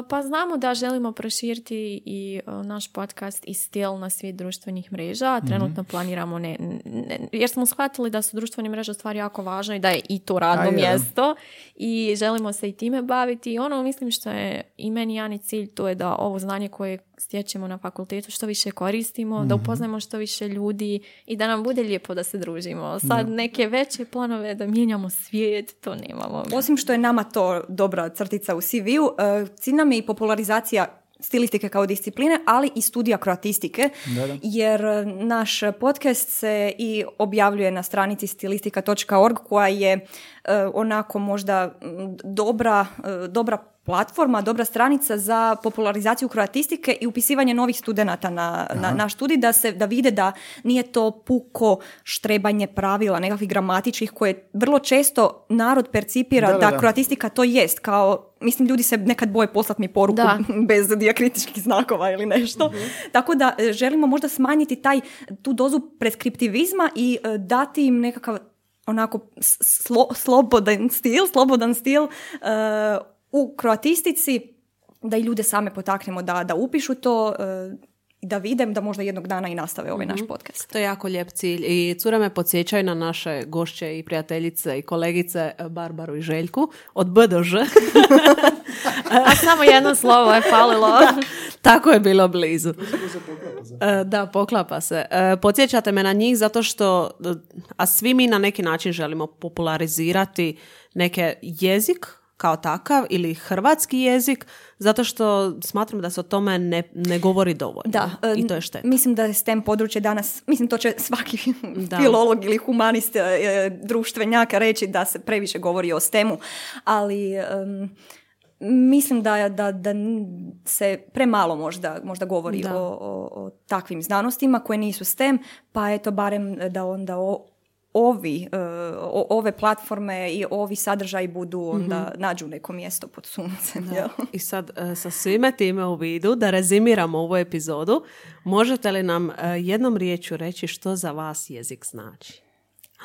D: Pa znamo da želimo proširiti i a, naš podcast i stil na svijet društvenih mreža.
A: Mhm.
D: Trenutno planiramo ne, ne- jer smo shvatili da su društvene mreže stvari jako važne i da je i to radno
A: A je, da.
D: mjesto i želimo se i time baviti. I ono mislim što je i meni Jani cilj to je da ovo znanje koje stječemo na fakultetu što više koristimo, da
A: Mhm.
D: upoznajemo što više ljudi i da nam bude lijepo da se družimo. Sad neke veće planove da mijenjamo svijet, to nemamo.
E: Osim što je nama to dobra crtica u CV-u, e, cilj nam je i popularizacija stilistike kao discipline, ali i studija kroatistike,
A: Da, da.
E: jer naš podcast se i objavljuje na stranici stilistika.org koja je e, onako možda dobra, e, dobra platforma, dobra stranica za popularizaciju kroatistike i upisivanje novih studenata na, na naš studij, da, se, da vide da nije to puko štrebanje pravila, nekakvih gramatičkih koje vrlo često narod percipira
A: Da,
E: da,
A: da, da.
E: kroatistika to jest, kao, mislim, ljudi se nekad boje poslati mi poruku
D: Da.
E: bez dijakritičkih znakova ili nešto. Tako da e, želimo možda smanjiti taj, tu dozu preskriptivizma i e, dati im nekakav onako slo- slobodan stil, slobodan stil e, u kroatistici da i ljude same potaknemo da, da upišu to e, i da vidim da možda jednog dana i nastave ovaj naš podcast.
B: To je jako lijep cilj i cure me podsjećaju na naše gošće i prijateljice i kolegice e, Barbaru i Željku od B do Ž.
D: A samo jedno slovo je falilo.
B: Tako je bilo blizu. E, Da, poklapa se. Podsjećate me na njih zato što, a svi mi na neki način želimo popularizirati neke jezik, kao takav ili hrvatski jezik, zato što smatram da se o tome ne, ne govori dovoljno.
E: Da,
B: I
E: e,
B: to je šteta.
E: Mislim da je STEM područje danas, mislim to će svaki
B: Da.
E: filolog ili humanist, e, društvenjak reći da se previše govori o STEMu, ali em, mislim da, da, da se premalo možda, možda govori o, o, o takvim znanostima koje nisu STEM, pa eto barem da onda o, ovi, o- ove platforme i ovi sadržaji budu onda
B: Mhm.
E: nađu neko mjesto pod suncem. jel?
B: I sad e, sa svime time u vidu, da rezimiramo ovu epizodu, možete li nam e, jednom riječju reći što za vas jezik znači?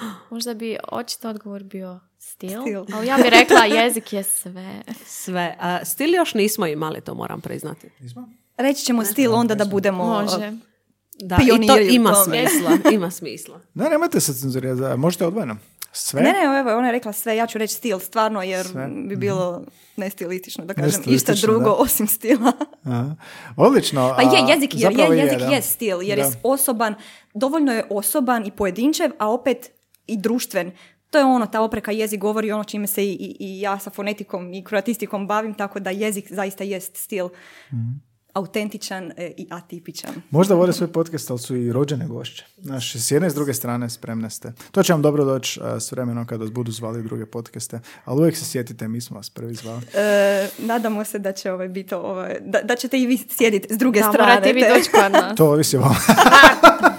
D: Možda bi očito odgovor bio stil,
E: Stil.
D: ali ja bih rekla jezik je sve.
B: Sve. A, stil još nismo imali, to moram priznati.
E: Reći ćemo stil onda da budemo...
D: Može.
B: Da, i to ima
E: tome.
B: smisla. Ima smisla.
A: Ne, nemojte se cenzurirati, da- možete odvojeno. Sve?
E: Ne, ne, evo, ona je rekla sve, ja ću reći stil, stvarno, jer
A: Sve.
E: bi bilo nestilistično da kažem išta drugo
A: da.
E: osim stila.
A: Aha. Odlično.
E: Pa je, jezik, jer je, jezik
A: da.
E: je stil, jer je
A: Da.
E: osoban, dovoljno je osoban i pojedinčev, a opet i društven. To je ono, ta opreka jezik govori ono čime se i, i, i ja sa fonetikom i kroatistikom bavim, tako da jezik zaista jest stil.
A: Mhm.
E: Autentičan e, i atipičan.
A: Možda vode svoj podcast, ali su i rođene gošće. Znaš, s jedne i s druge strane spremne ste. To će vam dobro doći a, s vremenom kada vas budu zvali druge podcaste. Ali uvijek se sjetite, mi smo vas prvi zvali.
E: E, nadamo se da će ovaj biti ovaj, da, da ćete i vi sjediti s druge
D: Da,
E: strane.
D: morate vi doći kod nas.
A: To ovisi o vama.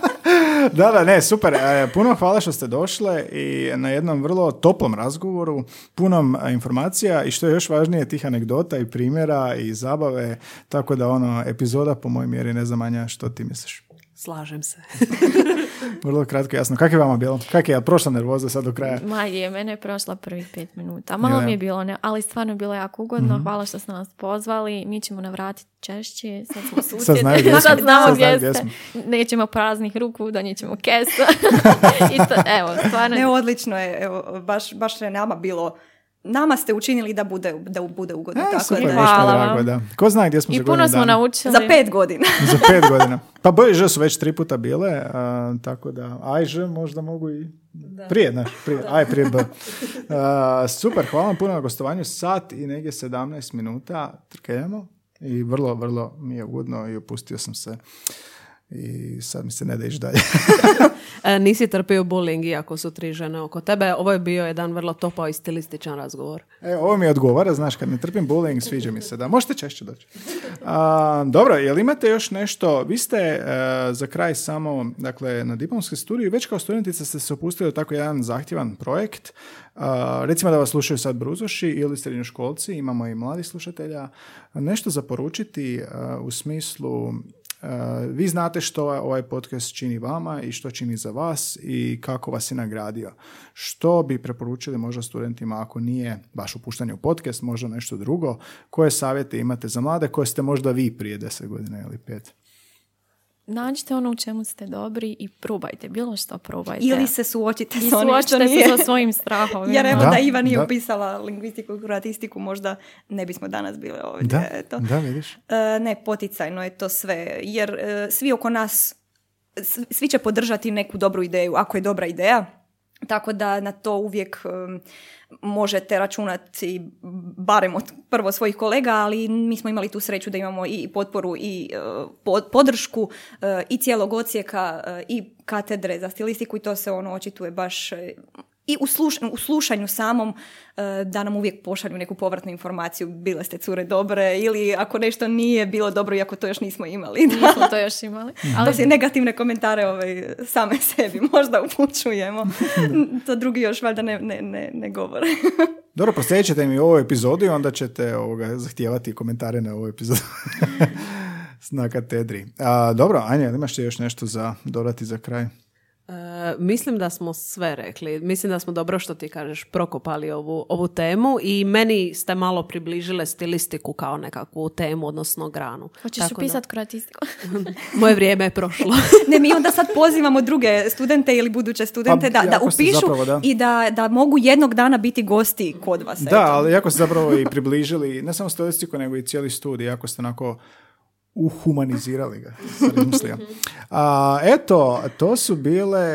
A: da, da, ne, super. E, Puno hvala što ste došle i na jednom vrlo toplom razgovoru, punom e, informacija i što je još važnije tih anegdota i primjera i zabave, tako da ono, epizoda po mojoj mjeri ne znam Anja što ti misliš.
B: Slažem se.
A: Vrlo kratko, jasno. Kak je vama bilo? Kak je, prošla nervoza sad do kraja?
D: Ma je, mene je prošla prvih pet minuta. Malo mi je bilo, ne, ali stvarno je bilo jako ugodno. Hvala što ste nas pozvali. Mi ćemo navratiti češće. Sad smo susjedi.
A: Sad znaju gdje smo.
D: Sad znamo
A: Sad
D: gdje ste.
A: gdje
D: Nećemo praznih ruku, da nećemo kesu. I to, evo, stvarno.
E: Ne, odlično je, evo, baš, baš je nama bilo, nama ste učinili da bude, da bude ugodno.
A: E,
E: tako
A: super,
E: da,
D: Hvala
A: drago,
D: vam.
A: da. Ko zna gdje smo za
D: I puno
A: godinu
D: smo
A: dana?
D: naučili.
E: Za pet godina.
A: Za pet godina. Pa že su već tri puta bile, a, tako da aj že možda mogu i prije, znaš, prije, aj prije B. A, super, hvala vam puno na gostovanju, sat i negdje 17 minuta trkejemo i vrlo, vrlo mi je ugodno i opustio sam se i sad mi se ne da dalje.
B: E, nisi trpio bullying iako su tri žene oko tebe. Ovo je bio jedan vrlo topao i stilističan razgovor.
A: E, ovo mi odgovara, znaš, kad ne trpim bullying, sviđa mi se, da. Možete češće doći. A, dobro, jel imate još nešto? Vi ste e, za kraj samo, dakle, na diplomskoj studiju, već kao studentica ste se opustili u tako jedan zahtjevan projekt. A, recimo da vas slušaju sad bruzoši ili srednjoškolci, imamo i mladih slušatelja. Nešto za poručiti a, u smislu vi znate što ovaj podcast čini vama i što čini za vas i kako vas je nagradio. Što bi preporučili možda studentima ako nije baš upuštanje u podcast, možda nešto drugo? Koje savjete imate za mlade koje ste možda vi prije deset godina ili pet?
D: Nađite ono u čemu ste dobri i probajte. Bilo što probajte.
E: Ili se suočite
D: I
E: s onim što
D: suočite
E: nije.
D: se sa svojim strahovima.
E: Jer evo
A: Da,
E: da, Iva nije
A: da.
E: upisala lingvistiku i kroatistiku, možda ne bismo danas bile ovdje.
A: Da,
E: Eto.
A: da, vidiš.
E: E, ne, poticajno je to sve, jer e, svi oko nas, svi će podržati neku dobru ideju, ako je dobra ideja, tako da na to uvijek možete računati barem od prvo svojih kolega, ali mi smo imali tu sreću da imamo i potporu i e, pod- podršku e, i cijelog ocijeka e, i katedre za stilistiku i to se ono očituje baš i u, sluš- u slušanju samom e, da nam uvijek pošalju neku povratnu informaciju bile ste cure dobre ili ako nešto nije bilo dobro iako to još nismo imali. Da.
D: Nismo to još imali.
E: Ali si negativne komentare ovaj, same sebi možda upućujemo. to drugi još valjda ne, ne, ne, ne govore.
A: Dobro, proslijedit ćete mi ovu epizodu i onda ćete ovoga, zahtijevati komentare na ovu epizodu na katedri. A, dobro, Anja, imaš ti još nešto za dodati za kraj?
B: E, mislim da smo sve rekli. Mislim da smo dobro što ti kažeš prokopali ovu, ovu temu i meni ste malo približile stilistiku kao nekakvu temu, odnosno granu.
D: Hoćeš
B: Tako da-
D: upisati kroatistiku?
B: Moje vrijeme je prošlo.
E: Ne, mi onda sad pozivamo druge studente ili buduće studente
A: Pa,
E: da, da upišu
A: zapravo, da.
E: i da, da mogu jednog dana biti gosti kod vas.
A: Da,
E: eto.
A: ali jako ste zapravo i približili ne samo stilistiku, nego i cijeli studij. Jako ste onako uhumanizirali ga. A, eto, to su bile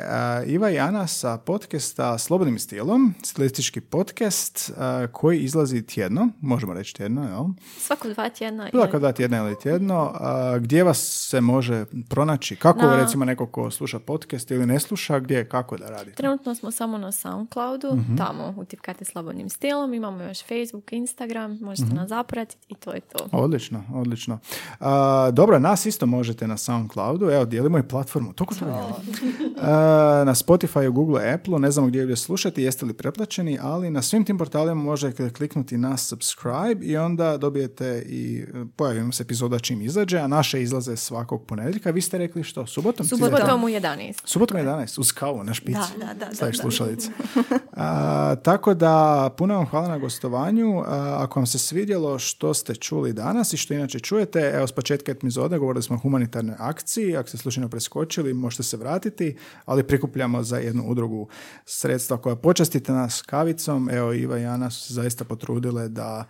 A: a, Iva i Ana sa podcasta Slobodnim stilom, stilistički podcast a, koji izlazi tjedno, možemo reći tjedno, jel?
D: Svako dva tjedna.
A: Svako dva tjedna ili tjedno. A, gdje vas se može pronaći? Kako
D: Na-
A: recimo neko ko sluša podcast ili ne sluša, gdje, kako da radi?
D: Trenutno smo samo na Soundcloudu,
A: Mhm.
D: tamo utipkate slobodnim stilom, imamo još Facebook, Instagram, možete
A: Mhm.
D: nas zapratiti i to je to.
A: Odlično, odlično. A, dobro, nas isto možete na SoundCloudu, evo, dijelimo i platformu, toliko to Na Spotify, Google, Apple, ne znamo gdje gdje slušati, jeste li pretplaćeni, ali na svim tim portalima možete kliknuti na subscribe i onda dobijete i pojavimo se epizoda čim izađe, a naše izlaze svakog ponedjeljka. Vi ste rekli što, subotom?
D: Subotom u 11.
A: Subotom 11, uz kavu na špici.
E: Da, da, da,
A: Staviš slušalice. A, tako da, puno vam hvala na gostovanju. A, ako vam se svidjelo što ste čuli danas i što inače čujete, evo s početka epizode govorili smo o humanitarnoj akciji. Ako ste slučajno preskočili, možete se vratiti, ali prikupljamo za jednu udrugu sredstva koja počastite nas kavicom. Evo, Iva i Ana su se zaista potrudile da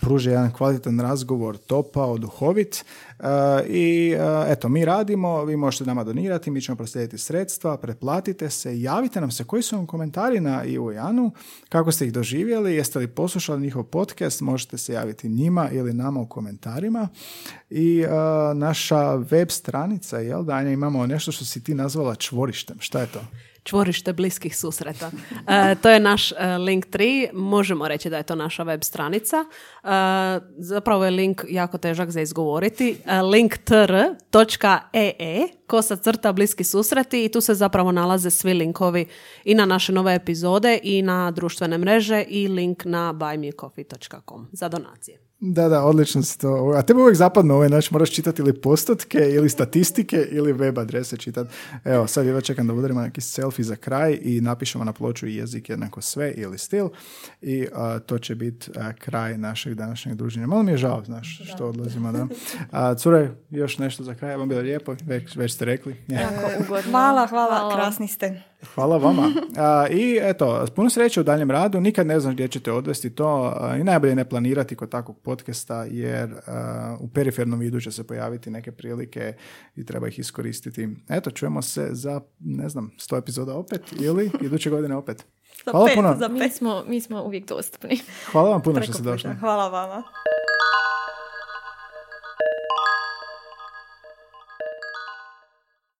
A: pruže jedan kvalitetan razgovor, topao, duhovit. A, I a, eto, mi radimo, vi možete nama donirati, mi ćemo proslijediti sredstva, pretplatite se, javite nam se koji su vam komentari na Ivu i Anu, kako ste ih doživjeli, jeste li poslušali njihov podcast, možete se javiti njima ili nama u komentarima. I a, naša web stranica, jel da, Anja, imamo nešto što si ti nazvala čvorištem, šta je to?
B: čvorište bliskih susreta. E, to je naš e, link 3, možemo reći da je to naša web stranica. E, zapravo je link jako težak za izgovoriti. E, linktr.ee kosa crta bliski susreti i tu se zapravo nalaze svi linkovi i na naše nove epizode i na društvene mreže i link na buymeacoffee.com za donacije.
A: Da, da, odlično si to. A tebe uvijek zapadno ovaj naš, moraš čitati ili postotke, ili statistike, ili web adrese čitati. Evo, sad jedva čekam da udarimo neki selfie za kraj i napišemo na ploču jezik jednako sve ili stil i a, to će biti kraj našeg današnjeg druženja. Malo mi je žao, znaš, što odlazimo, da. A, cure, još nešto za kraj, vam bilo lijepo, već, već ste rekli. Ja.
D: Jako ugodno.
E: Hvala, hvala, krasni ste.
A: Hvala vama. A, I eto, puno sreće u daljem radu, nikad ne znaš gdje ćete odvesti to a, i najbolje ne planirati kod takvog podcasta jer a, u perifernom vidu će se pojaviti neke prilike i treba ih iskoristiti. Eto, čujemo se za, ne znam, sto epizoda opet ili iduće godine opet.
E: Za
A: Hvala
E: pet,
A: puno.
E: za
D: Mi
E: pet.
D: smo, mi smo uvijek dostupni.
A: Hvala vam puno što
E: Preko
A: ste
E: puta.
A: došli.
E: Hvala vama.